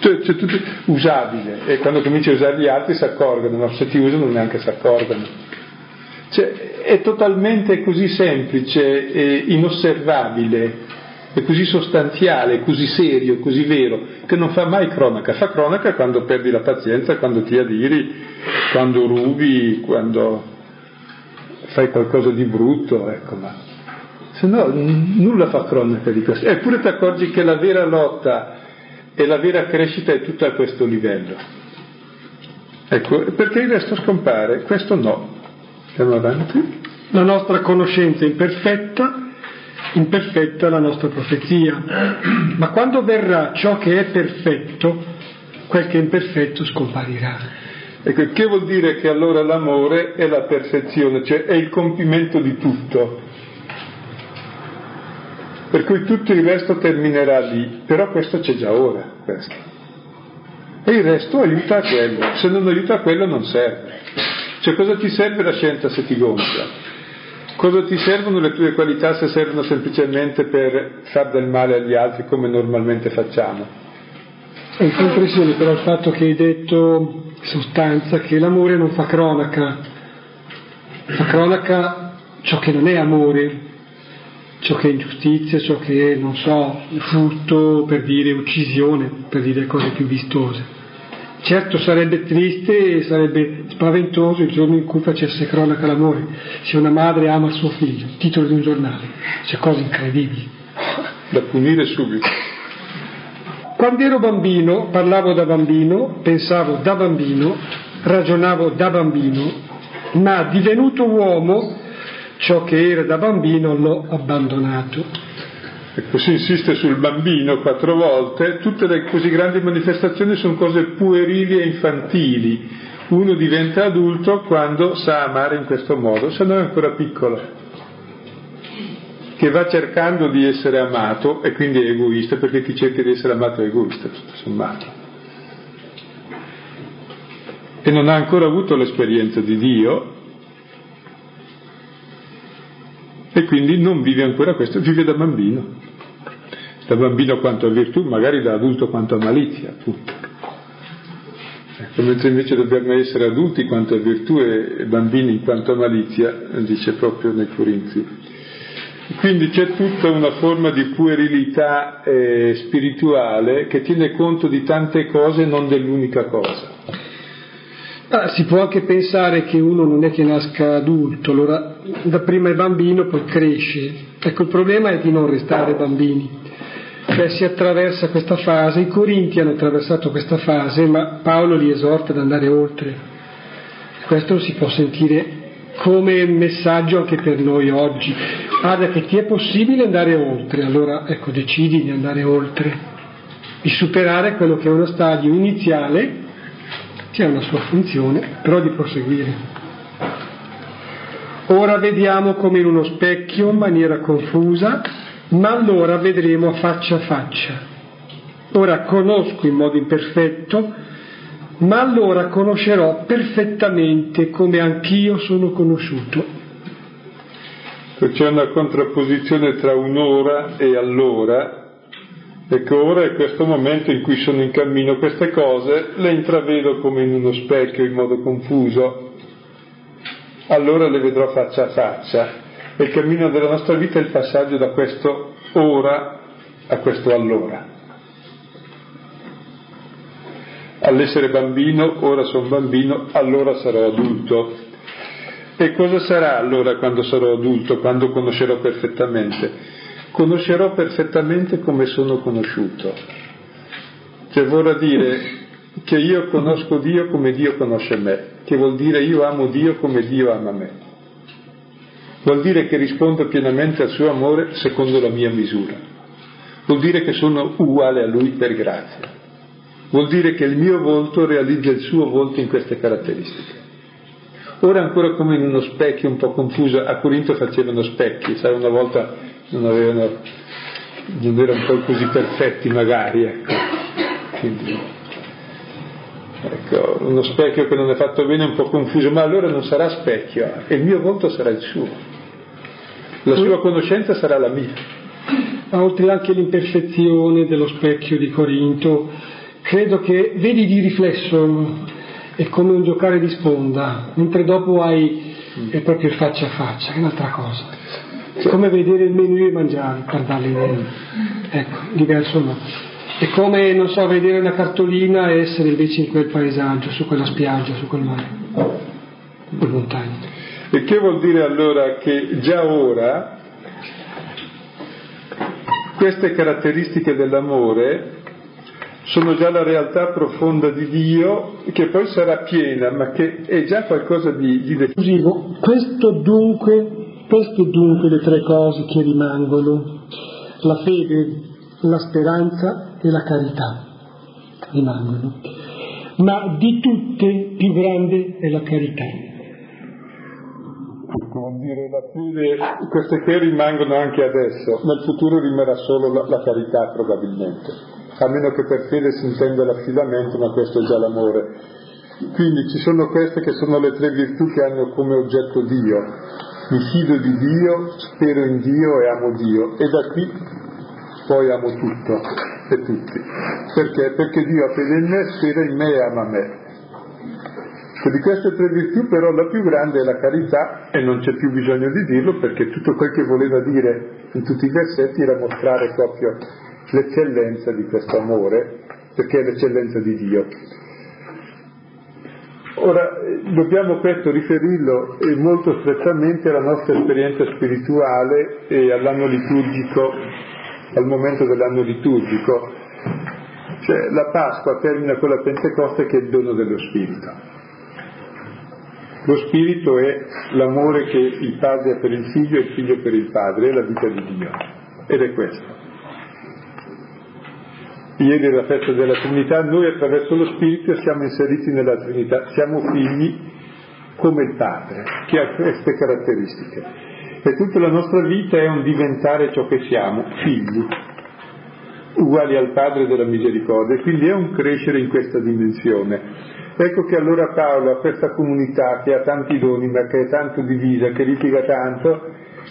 Cioè, cioè tutto usabile e quando cominci a usare gli altri si accorgono, ma se ti usano neanche si accorgono. Cioè, è totalmente così semplice e inosservabile è così sostanziale, così serio, così vero, che non fa mai cronaca. Fa cronaca quando perdi la pazienza, quando ti adiri, quando rubi, quando fai qualcosa di brutto, ecco, ma se no nulla fa cronaca di questo. Eppure ti accorgi che la vera lotta e la vera crescita è tutta a questo livello. Ecco, perché il resto scompare, questo no. Andiamo avanti. La nostra conoscenza è imperfetta imperfetta la nostra profezia, ma quando verrà ciò che è perfetto, quel che è imperfetto scomparirà. Ecco, che vuol dire che allora l'amore è la perfezione, cioè è il compimento di tutto. Per cui tutto il resto terminerà lì, però questo c'è già ora, questo. E il resto aiuta a quello, se non aiuta a quello non serve. Cioè cosa ti serve la scienza se ti gonfia? Cosa ti servono le tue qualità se servono semplicemente per far del male agli altri come normalmente facciamo? Ho impressione però il fatto che hai detto sostanza che l'amore non fa cronaca, fa cronaca ciò che non è amore, ciò che è ingiustizia, ciò che è, non so, furto, per dire uccisione, per dire cose più vistose. Certo sarebbe triste e sarebbe spaventoso il giorno in cui facesse cronaca l'amore, se una madre ama suo figlio, titolo di un giornale, c'è cose incredibili. Da punire subito. Quando ero bambino, parlavo da bambino, pensavo da bambino, ragionavo da bambino, ma divenuto uomo, ciò che era da bambino l'ho abbandonato. E così insiste sul bambino quattro volte, tutte le così grandi manifestazioni sono cose puerili e infantili. Uno diventa adulto quando sa amare in questo modo, se no è ancora piccolo che va cercando di essere amato e quindi è egoista, perché chi cerca di essere amato è egoista, tutto sommato. E non ha ancora avuto l'esperienza di Dio e quindi non vive ancora questo, vive da bambino. Da bambino quanto a virtù, magari da adulto quanto a malizia, appunto. Ecco, mentre invece dobbiamo essere adulti quanto a virtù e bambini quanto a malizia, dice proprio nei Corinzi. Quindi c'è tutta una forma di puerilità eh, spirituale che tiene conto di tante cose e non dell'unica cosa. Ah, si può anche pensare che uno non è che nasca adulto, allora da prima è bambino, poi cresce. Ecco, il problema è di non restare bambini. Cioè si attraversa questa fase, i Corinti hanno attraversato questa fase, ma Paolo li esorta ad andare oltre. Questo si può sentire come messaggio anche per noi oggi. Guarda che ti è possibile andare oltre, allora ecco decidi di andare oltre, di superare quello che è uno stadio iniziale, che ha una sua funzione, però di proseguire. Ora vediamo come in uno specchio in maniera confusa, ma allora vedremo faccia a faccia. Ora conosco in modo imperfetto, ma allora conoscerò perfettamente come anch'io sono conosciuto. C'è una contrapposizione tra un'ora e allora. Ecco, ora è questo momento in cui sono in cammino, queste cose le intravedo come in uno specchio in modo confuso, allora le vedrò faccia a faccia. E il cammino della nostra vita è il passaggio da questo ora a questo allora. all'essere bambino, ora sono bambino, allora sarò adulto. E cosa sarà allora quando sarò adulto, quando conoscerò perfettamente? Conoscerò perfettamente come sono conosciuto. Cioè vorrà dire che io conosco Dio come Dio conosce me, che vuol dire io amo Dio come Dio ama me. Vuol dire che rispondo pienamente al suo amore secondo la mia misura. Vuol dire che sono uguale a Lui per grazia. Vuol dire che il mio volto realizza il suo volto in queste caratteristiche. Ora ancora come in uno specchio un po' confuso, a Corinto facevano specchi, sai, una volta non avevano, non erano poi così perfetti magari, ecco. Quindi, ecco, uno specchio che non è fatto bene è un po' confuso, ma allora non sarà specchio, e il mio volto sarà il suo. La sua conoscenza sarà la mia. Ma oltre anche l'imperfezione dello specchio di Corinto, credo che vedi di riflesso è come un giocare di sponda, mentre dopo hai è proprio faccia a faccia, che è un'altra cosa. È come vedere il menù e mangiare, per dargli ecco, diverso no. È come, non so, vedere una cartolina e essere invece in quel paesaggio, su quella spiaggia, su quel mare, quelle montagne. E che vuol dire allora che già ora queste caratteristiche dell'amore sono già la realtà profonda di Dio che poi sarà piena, ma che è già qualcosa di, di decisivo. Questo dunque, queste dunque le tre cose che rimangono, la fede, la speranza e la carità rimangono. ma di tutte più grande è la carità. Vuol dire, la fede, queste che rimangono anche adesso, nel futuro rimarrà solo la, la carità probabilmente, a meno che per fede si intenda l'affidamento, ma questo è già l'amore. Quindi ci sono queste che sono le tre virtù che hanno come oggetto Dio. Mi fido di Dio, spero in Dio e amo Dio. E da qui poi amo tutto e tutti. Perché? Perché Dio ha fede in me, spera in me e ama me. Di queste tre virtù però la più grande è la carità e non c'è più bisogno di dirlo perché tutto quel che voleva dire in tutti i versetti era mostrare proprio l'eccellenza di questo amore, perché è l'eccellenza di Dio. Ora, dobbiamo questo riferirlo molto strettamente alla nostra esperienza spirituale e all'anno liturgico, al momento dell'anno liturgico. Cioè, la Pasqua termina con la Pentecoste che è il dono dello Spirito. Lo Spirito è l'amore che il Padre ha per il Figlio e il Figlio per il Padre, è la vita di Dio. Ed è questo ieri era la festa della Trinità, noi attraverso lo Spirito siamo inseriti nella Trinità, siamo figli come il Padre, che ha queste caratteristiche. E tutta la nostra vita è un diventare ciò che siamo, figli, uguali al Padre della misericordia, quindi è un crescere in questa dimensione. Ecco che allora Paolo a questa comunità che ha tanti doni ma che è tanto divisa, che litiga tanto,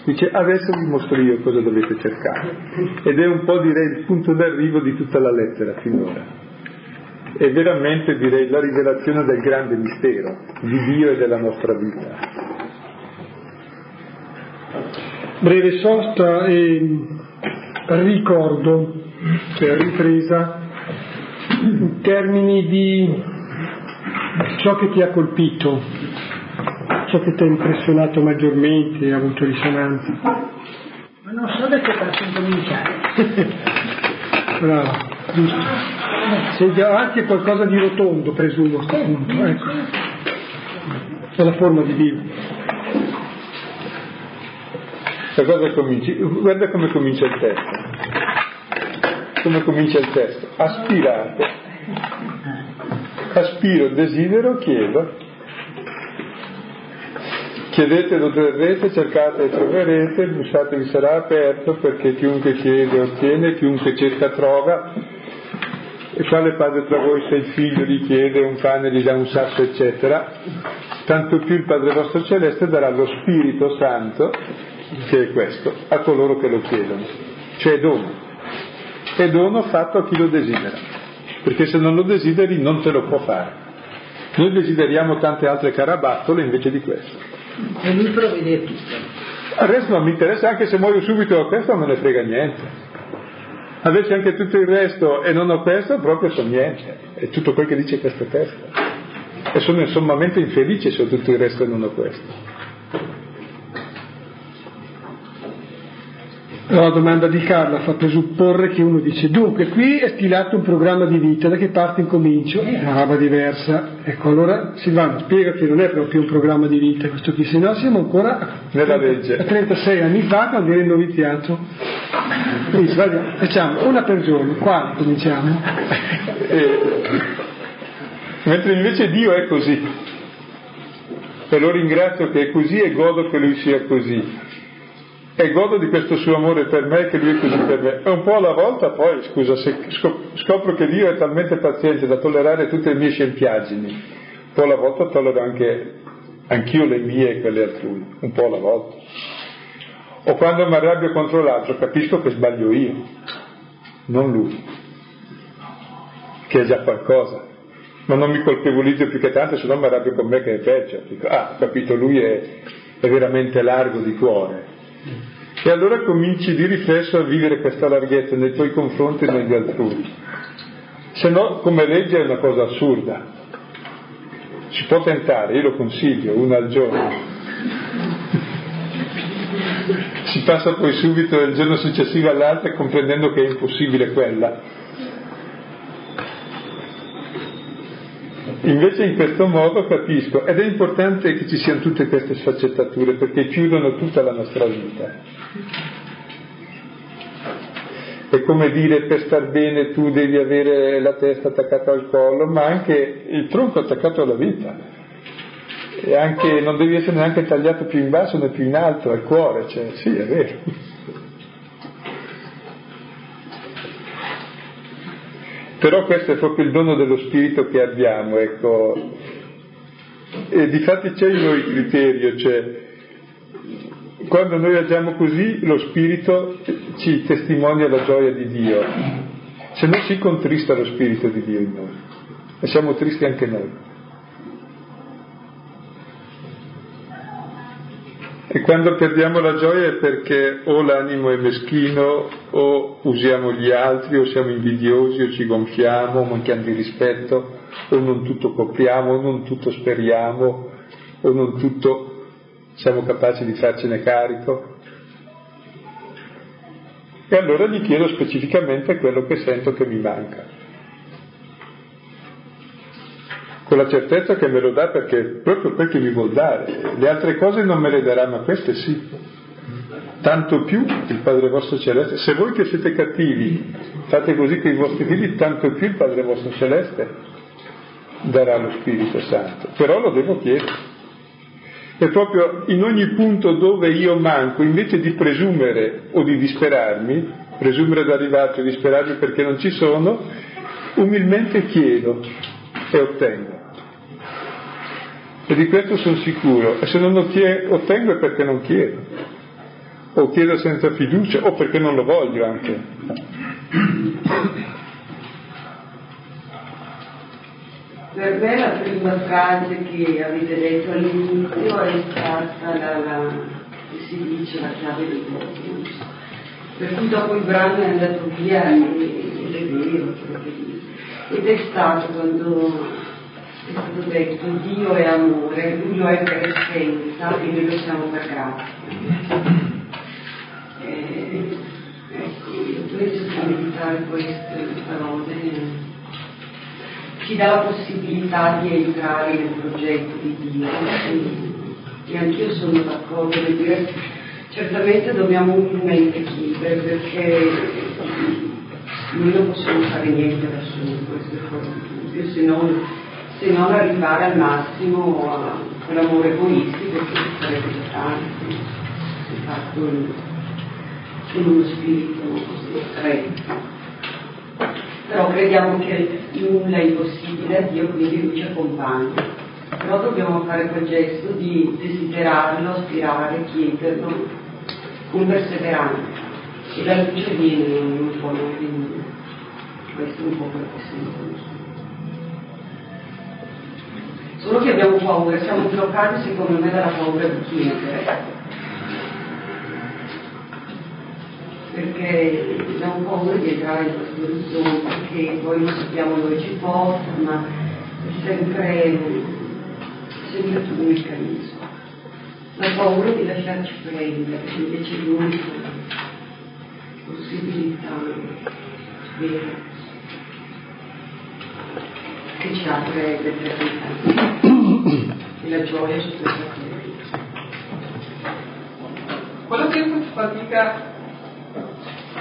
Dice adesso vi mostro io cosa dovete cercare. Ed è un po' direi il punto d'arrivo di tutta la lettera finora. È veramente direi la rivelazione del grande mistero di Dio e della nostra vita. Breve sosta e ricordo per ripresa in termini di ciò che ti ha colpito ciò che ti ha impressionato maggiormente ha avuto risonanza? Ma non so da che parte incominciare. Bravo, giusto. Sei anche qualcosa di rotondo, presumo, a punto, ecco. È la forma di Dio. Da cosa cominci? Guarda come comincia il testo. Come comincia il testo? Aspirate. Aspiro, desidero, chiedo Chiedete ed otterrete, cercate e troverete, bussate vi sarà aperto perché chiunque chiede ottiene, chiunque cerca trova. E quale padre tra voi se il figlio gli chiede un pane gli dà un sasso eccetera, tanto più il Padre vostro celeste darà lo Spirito Santo, che è questo, a coloro che lo chiedono. Cioè dono. È dono fatto a chi lo desidera, perché se non lo desideri non te lo può fare. Noi desideriamo tante altre carabattole invece di questo. E lui provvede tutto. Adesso non mi interessa, anche se muoio subito da questo non ne frega niente. Avessi anche tutto il resto e non ho questo, proprio so niente. È tutto quel che dice questo testo. E sono sommamente infelice se ho tutto il resto e non ho questo. La domanda di Carla fa presupporre che uno dice dunque qui è stilato un programma di vita, da che parte incomincio? È una roba diversa. Ecco, allora Silvano spiega che non è proprio un programma di vita questo qui, se no siamo ancora nella legge. A 36 anni fa quando ero in noviziato. Quindi facciamo una per giorno, quale cominciamo? Eh, mentre invece Dio è così. E lo ringrazio che è così e godo che lui sia così e godo di questo suo amore per me che lui è così per me. E un po' alla volta poi, scusa, se scopro che Dio è talmente paziente da tollerare tutte le mie scempiaggini, un po' alla volta tollero anche anch'io le mie e quelle altrui, un po' alla volta. O quando mi arrabbio contro l'altro capisco che sbaglio io, non lui, che è già qualcosa. Ma non mi colpevolizzo più che tanto, se no mi arrabbio con me che è peggio. Dico, ah, capito, lui è, è veramente largo di cuore e allora cominci di riflesso a vivere questa larghezza nei tuoi confronti e negli altrui. Se no, come legge è una cosa assurda. Si può tentare, io lo consiglio, una al giorno. Si passa poi subito il giorno successivo all'altro comprendendo che è impossibile quella. Invece in questo modo capisco, ed è importante che ci siano tutte queste sfaccettature perché chiudono tutta la nostra vita. è come dire per star bene tu devi avere la testa attaccata al collo, ma anche il tronco attaccato alla vita. E anche, non devi essere neanche tagliato più in basso né più in alto, al cuore, cioè, sì, è vero. Però questo è proprio il dono dello spirito che abbiamo, ecco. E difatti c'è in noi il criterio, cioè quando noi agiamo così lo spirito ci testimonia la gioia di Dio, se no si contrista lo spirito di Dio in noi e siamo tristi anche noi. E quando perdiamo la gioia è perché o l'animo è meschino, o usiamo gli altri, o siamo invidiosi, o ci gonfiamo, o manchiamo di rispetto, o non tutto copriamo, o non tutto speriamo, o non tutto siamo capaci di farcene carico. E allora gli chiedo specificamente quello che sento che mi manca. Con la certezza che me lo dà perché proprio quel che mi vuol dare. Le altre cose non me le darà, ma queste sì. Tanto più il Padre vostro celeste. Se voi che siete cattivi fate così con i vostri figli, tanto più il Padre vostro celeste darà lo Spirito Santo. Però lo devo chiedere. E proprio in ogni punto dove io manco, invece di presumere o di disperarmi, presumere ad arrivarci o disperarmi perché non ci sono, umilmente chiedo e ottengo. E di questo sono sicuro. E se non ottengo è perché non chiedo. O chiedo senza fiducia, o perché non lo voglio anche. Per me la prima frase che avete detto all'inizio è stata la, la che si dice la chiave di Dio. Per cui dopo il brano è andato via ed è vero ed è stato quando è stato detto Dio è amore, Lui lo è per essenza e noi lo siamo per grazia. Eh, ecco, io penso che meditare queste parole ci dà la possibilità di entrare nel progetto di Dio e, e anch'io sono d'accordo nel dire certamente dobbiamo umilmente chiedere perché noi non possiamo fare niente da soli, questo è fuori se non se non arrivare al massimo a quell'amore egoistico che sarebbe tanto, fatto in, in uno spirito così stretto. Però crediamo che nulla è impossibile a Dio, quindi Lui ci accompagna. Però dobbiamo fare quel gesto di desiderarlo, aspirare, chiederlo con perseveranza. E la luce viene in un po' quindi questo è un po' quello che sento. Solo che abbiamo paura, siamo bloccati secondo me dalla paura di chiedere. Perché abbiamo paura di entrare in questo orizzonte che poi non sappiamo dove ci porta, ma è sempre, sempre un meccanismo. La paura di lasciarci prendere, invece di l'unica possibilità vera che ci apre l'eternità e la gioia su questa terra. Quello che faccio fatica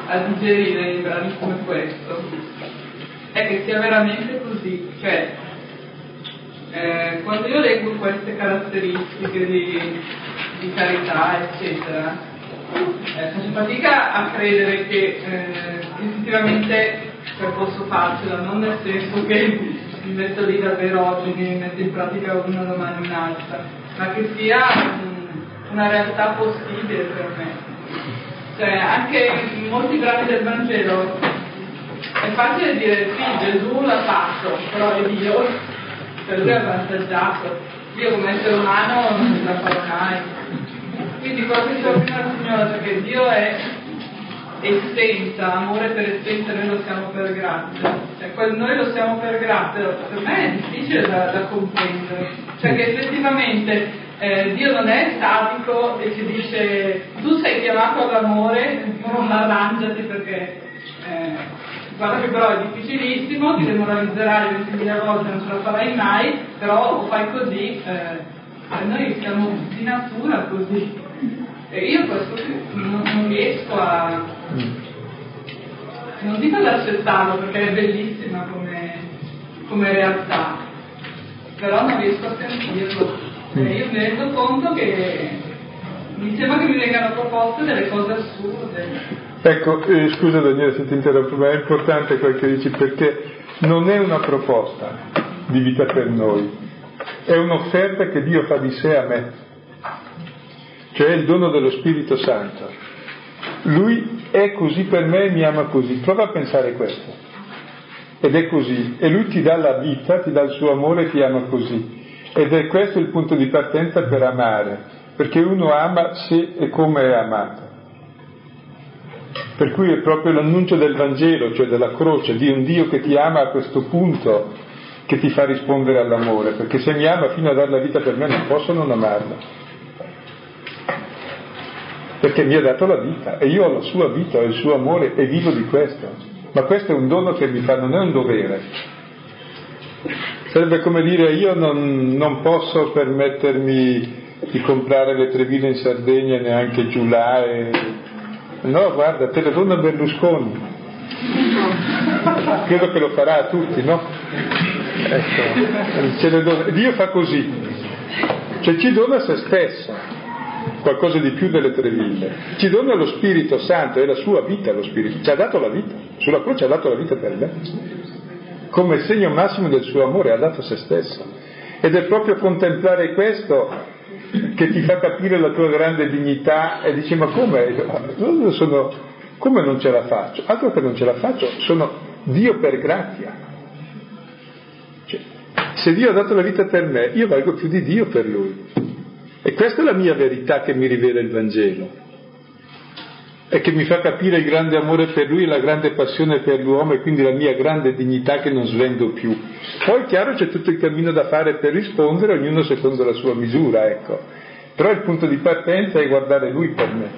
a digerire in brani come questo è che sia veramente così, cioè eh, quando io leggo queste caratteristiche di, di carità, eccetera, eh, faccio fatica a credere che eh, effettivamente cioè, posso farcela, non nel senso che mi metto lì davvero oggi, mi metto in pratica una domani un'altra, ma che sia un, una realtà possibile per me. Cioè, anche in molti brani del Vangelo è facile dire sì, Gesù l'ha fatto, però è Dio, per lui è avvantaggiato. Io come essere umano non ce la farò mai. Quindi quello che diceva prima il Signore, che Dio è essenza, amore per essenza, noi lo siamo per grazia. Cioè, noi lo siamo per grazia, per me è difficile da, da comprendere. Cioè che effettivamente eh, Dio non è statico e ci dice tu sei chiamato all'amore, non arrangiati perché eh, guarda che però è difficilissimo, ti demoralizzerai 20.000 volte, non ce la farai mai, però fai così, eh, noi siamo di natura così. E io questo non, non riesco a, non dico da accettarlo perché è bellissima come, come realtà, però non riesco a sentirlo. E io mi rendo conto che mi sembra che mi vengano proposte delle cose assurde. Ecco, eh, scusa Daniele se ti interrompo, ma è importante quel che dici perché non è una proposta di vita per noi, è un'offerta che Dio fa di sé a me, cioè il dono dello Spirito Santo. Lui è così per me e mi ama così. Prova a pensare questo. Ed è così. E lui ti dà la vita, ti dà il suo amore e ti ama così. Ed è questo il punto di partenza per amare, perché uno ama se e come è amato. Per cui è proprio l'annuncio del Vangelo, cioè della croce, di un Dio che ti ama a questo punto, che ti fa rispondere all'amore, perché se mi ama fino a dare la vita per me non posso non amarlo. Perché mi ha dato la vita e io ho la sua vita, ho il suo amore e vivo di questo. Ma questo è un dono che mi fa, non è un dovere. Sarebbe come dire io non, non posso permettermi di comprare le trevine in Sardegna neanche giù là e No, guarda, te lo dono a Berlusconi. Credo che lo farà a tutti, no? Ecco, Dio fa così, cioè ci dona se stesso, qualcosa di più delle tre ville, ci dona lo Spirito Santo, è la sua vita lo Spirito, ci ha dato la vita, sulla croce ha dato la vita per me, come segno massimo del suo amore ha dato se stesso. Ed è proprio contemplare questo che ti fa capire la tua grande dignità e dici ma come? Sono, come non ce la faccio? Altro che non ce la faccio, sono Dio per grazia. Cioè, se Dio ha dato la vita per me, io valgo più di Dio per Lui. E questa è la mia verità che mi rivela il Vangelo e che mi fa capire il grande amore per lui, la grande passione per l'uomo e quindi la mia grande dignità che non svendo più. Poi chiaro c'è tutto il cammino da fare per rispondere, ognuno secondo la sua misura, ecco. Però il punto di partenza è guardare lui per me.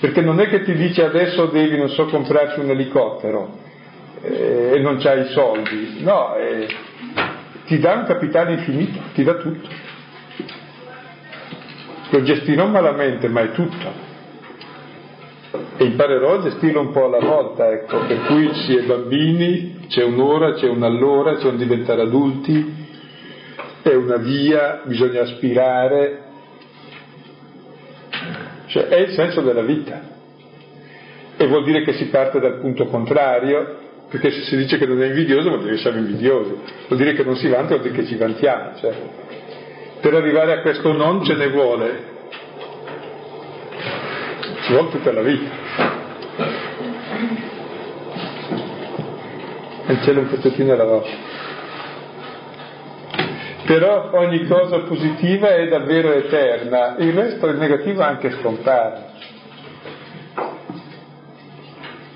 Perché non è che ti dice adesso devi, non so, comprarci un elicottero eh, e non c'hai i soldi, no, eh, ti dà un capitale infinito, ti dà tutto. Lo gestirò malamente, ma è tutto e imparerò a gestirlo un po' alla volta, ecco, per cui si è bambini, c'è un'ora, c'è un'allora, c'è un diventare adulti, è una via, bisogna aspirare, cioè è il senso della vita. E vuol dire che si parte dal punto contrario, perché se si dice che non è invidioso vuol dire che siamo invidiosi, vuol dire che non si vanta, vuol dire che ci vantiamo. Cioè. Per arrivare a questo non ce ne vuole, ci vuole tutta la vita. cielo un pezzettino alla volta. Però ogni cosa positiva è davvero eterna, il resto il negativo anche scompare.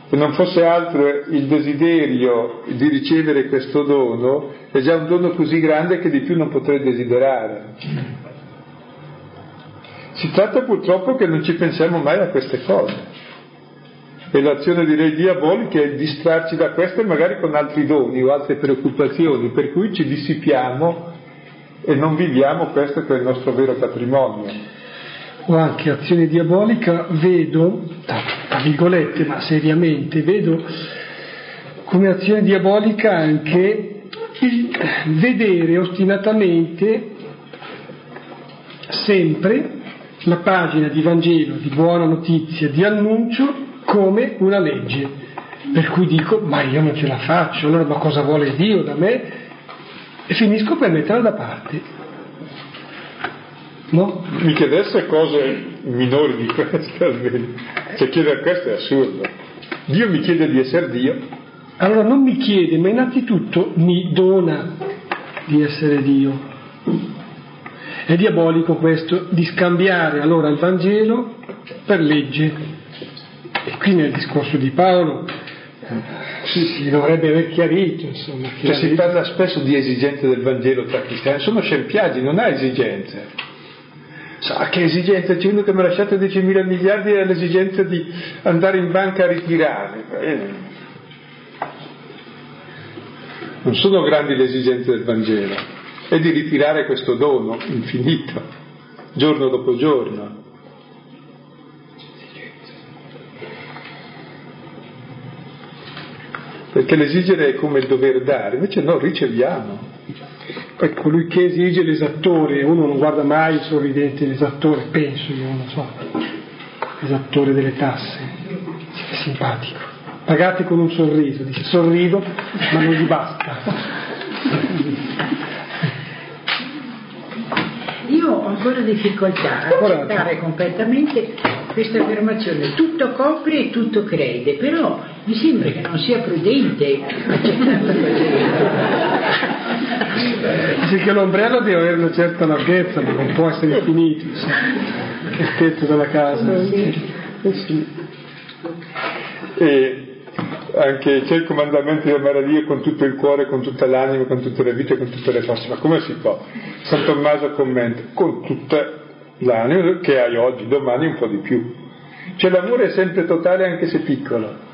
Se non fosse altro il desiderio di ricevere questo dono, è già un dono così grande che di più non potrei desiderare. Si tratta purtroppo che non ci pensiamo mai a queste cose. E l'azione direi diabolica è distrarci da queste magari con altri doni o altre preoccupazioni, per cui ci dissipiamo e non viviamo questo che è il nostro vero patrimonio. O anche azione diabolica vedo, tra virgolette, ma seriamente, vedo come azione diabolica anche il vedere ostinatamente sempre la pagina di Vangelo, di buona notizia, di annuncio come una legge. Per cui dico, ma io non ce la faccio, allora ma cosa vuole Dio da me? E finisco per metterla da parte. No? Mi chiedesse cose minori di queste almeno. Cioè chiedere questo è assurdo. Dio mi chiede di essere Dio. Allora non mi chiede, ma innanzitutto mi dona di essere Dio. È diabolico questo, di scambiare allora il Vangelo per legge. E qui nel discorso di Paolo si, si dovrebbe aver chiarito, insomma. Cioè, si parla spesso di esigenze del Vangelo tra cristiani, sono scempiaggi, non ha esigenze. Sa che esigenze? C'è uno che mi ha lasciato 10 mila miliardi e ha l'esigenza di andare in banca a ritirare. Eh. Non sono grandi le esigenze del Vangelo, è di ritirare questo dono infinito, giorno dopo giorno. perché l'esigere è come il dover dare, invece no, riceviamo. Poi colui che esige l'esattore, uno non guarda mai il sorridente l'esattore, penso io, non so, l'esattore delle tasse, è simpatico. Pagate con un sorriso, dice sorrido, ma non gli basta. Io ho ancora difficoltà a accettare completamente questa affermazione, tutto copre e tutto crede, però mi sembra che non sia prudente accettarla così. Dice che l'ombrello deve avere una certa larghezza, ma non può essere infinito, il tetto della casa. Sì. E anche c'è il comandamento di amare Dio con tutto il cuore, con tutta l'anima, con tutte le vite, con tutte le forze. Ma come si può? San Tommaso commenta, con tutta l'anima che hai oggi, domani un po' di più. Cioè l'amore è sempre totale anche se piccolo.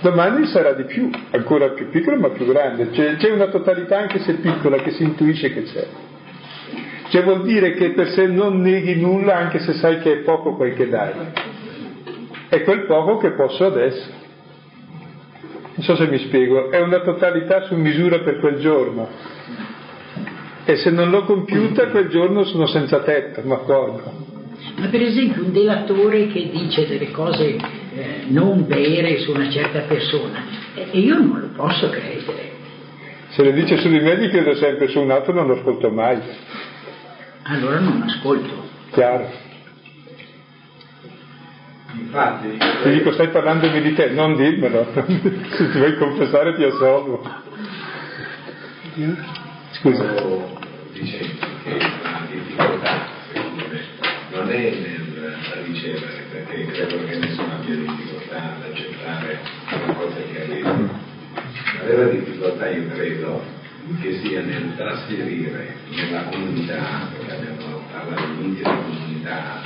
Domani sarà di più, ancora più piccolo ma più grande. C'è, c'è una totalità anche se piccola che si intuisce che c'è. Cioè vuol dire che per sé non neghi nulla anche se sai che è poco quel che dai. È quel poco che posso adesso. Non so se mi spiego, è una totalità su misura per quel giorno. E se non l'ho compiuta, quel giorno sono senza tetto, mi accorgo. Ma per esempio un delatore che dice delle cose eh, non vere su una certa persona, e io non lo posso credere. Se le dice su di me, gli credo sempre su un altro, non lo ascolto mai. Allora non ascolto. Chiaro. Infatti, ti dico stai parlandomi di te, non dirmelo, se ti vuoi confessare ti assolvo. Scusa. Dicendo che la difficoltà, non è nel ricevere, perché credo che nessuno abbia difficoltà ad accettare una cosa che ha detto. La vera difficoltà, io credo, che sia nel trasferire nella comunità, perché abbiamo parlato di comunità,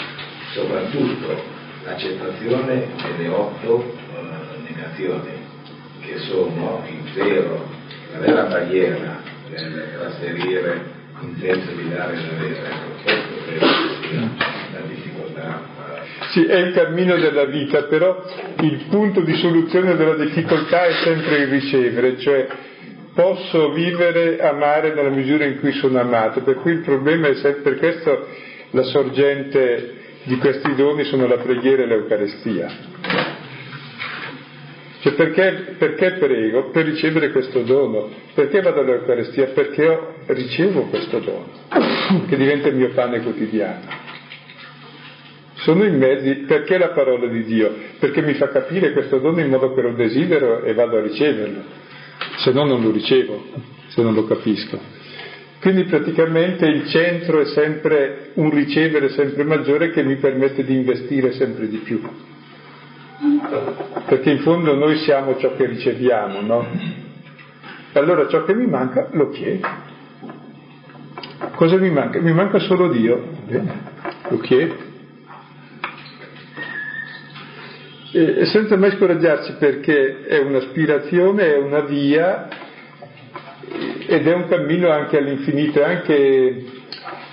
soprattutto l'accettazione delle otto uh, negazioni, che sono il vero, la vera barriera nel trasferire in senso di dare e avere. Questo credo che sia la. Sì, è il cammino della vita, però il punto di soluzione della difficoltà è sempre il ricevere, cioè posso vivere, amare nella misura in cui sono amato, per cui il problema è sempre questo la sorgente di questi doni sono la preghiera e l'Eucarestia. Cioè perché, perché, prego? Per ricevere questo dono. Perché vado all'Eucarestia? Perché io ricevo questo dono, che diventa il mio pane quotidiano. Sono in mezzi, perché la parola di Dio? Perché mi fa capire questo dono in modo che lo desidero e vado a riceverlo, se no non lo ricevo, se non lo capisco. Quindi praticamente il centro è sempre un ricevere sempre maggiore che mi permette di investire sempre di più. Perché in fondo noi siamo ciò che riceviamo, no? Allora ciò che mi manca lo chiedo. Cosa mi manca? Mi manca solo Dio. Bene, lo chiedo. E senza mai scoraggiarsi perché è un'aspirazione, è una via ed è un cammino anche all'infinito, anche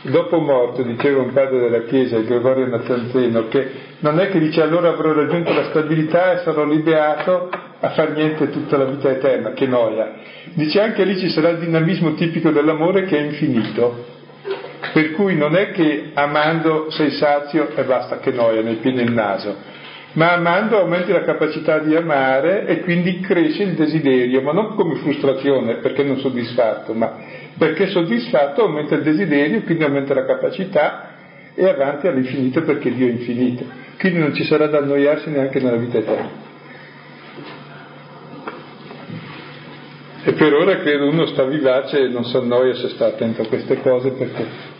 dopo morto, diceva un padre della Chiesa, Gregorio Nazzanzeno, che non è che dice allora avrò raggiunto la stabilità e sarò liberato a far niente tutta la vita eterna, che noia. Dice anche lì ci sarà il dinamismo tipico dell'amore che è infinito, per cui non è che amando sei sazio e basta, che noia, nel piede il naso ma amando aumenti la capacità di amare e quindi cresce il desiderio, ma non come frustrazione perché non soddisfatto, ma perché soddisfatto aumenta il desiderio, quindi aumenta la capacità e avanti all'infinito perché Dio è infinito. Quindi non ci sarà da annoiarsi neanche nella vita eterna. E per ora credo uno sta vivace e non si annoia se sta attento a queste cose perché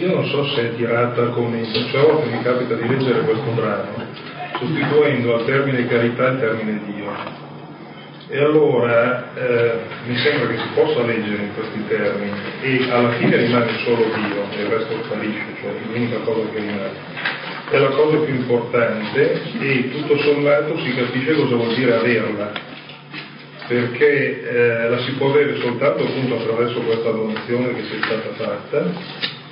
non so se è tirata come cioè a mi capita di leggere questo brano sostituendo al termine carità il termine Dio e allora eh, mi sembra che si possa leggere in questi termini e alla fine rimane solo Dio e il resto sparisce, cioè l'unica cosa che rimane. È la cosa più importante e tutto sommato si capisce cosa vuol dire averla, perché eh, la si può avere soltanto appunto attraverso questa donazione che ci è stata fatta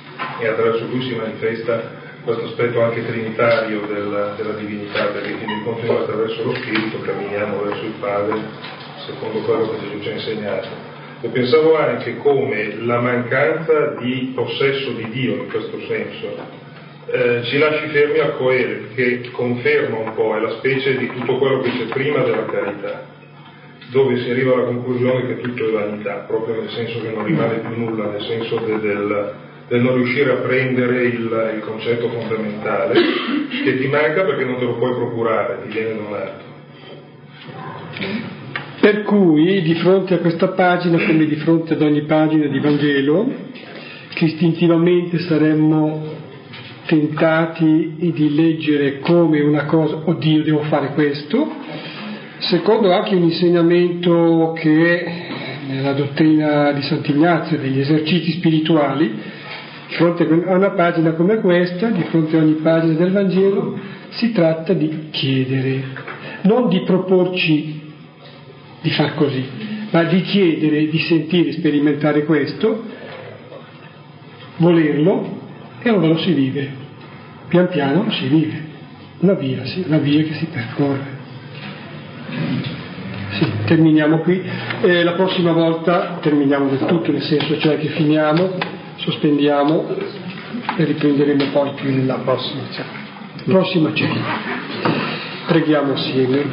e attraverso cui si manifesta questo aspetto anche trinitario della, della divinità, perché in fin dei conti noi attraverso lo Spirito camminiamo verso il Padre secondo quello che Gesù ci ha insegnato. E pensavo anche come la mancanza di possesso di Dio in questo senso eh, ci lasci fermi a Coele, che conferma un po', è la specie di tutto quello che c'è prima della carità, dove si arriva alla conclusione che tutto è vanità, proprio nel senso che non rimane più nulla, nel senso de, del, del, non riuscire a prendere il, il concetto fondamentale, che ti manca perché non te lo puoi procurare, ti viene donato. Per cui di fronte a questa pagina, come di fronte ad ogni pagina di Vangelo, che istintivamente saremmo tentati di leggere come una cosa, oddio devo fare questo, secondo anche un insegnamento che nella dottrina di Sant'Ignazio degli esercizi spirituali, di fronte a una pagina come questa, di fronte a ogni pagina del Vangelo, si tratta di chiedere, non di proporci di far così, ma di chiedere, di sentire, sperimentare questo, volerlo e allora lo si vive. Pian piano si vive. Una via, sì, una via che si percorre. Sì, terminiamo qui. Eh, la prossima volta terminiamo del tutto, nel senso cioè che finiamo, sospendiamo e riprenderemo poi più nella prossima cena. Prossima cena. Preghiamo assieme.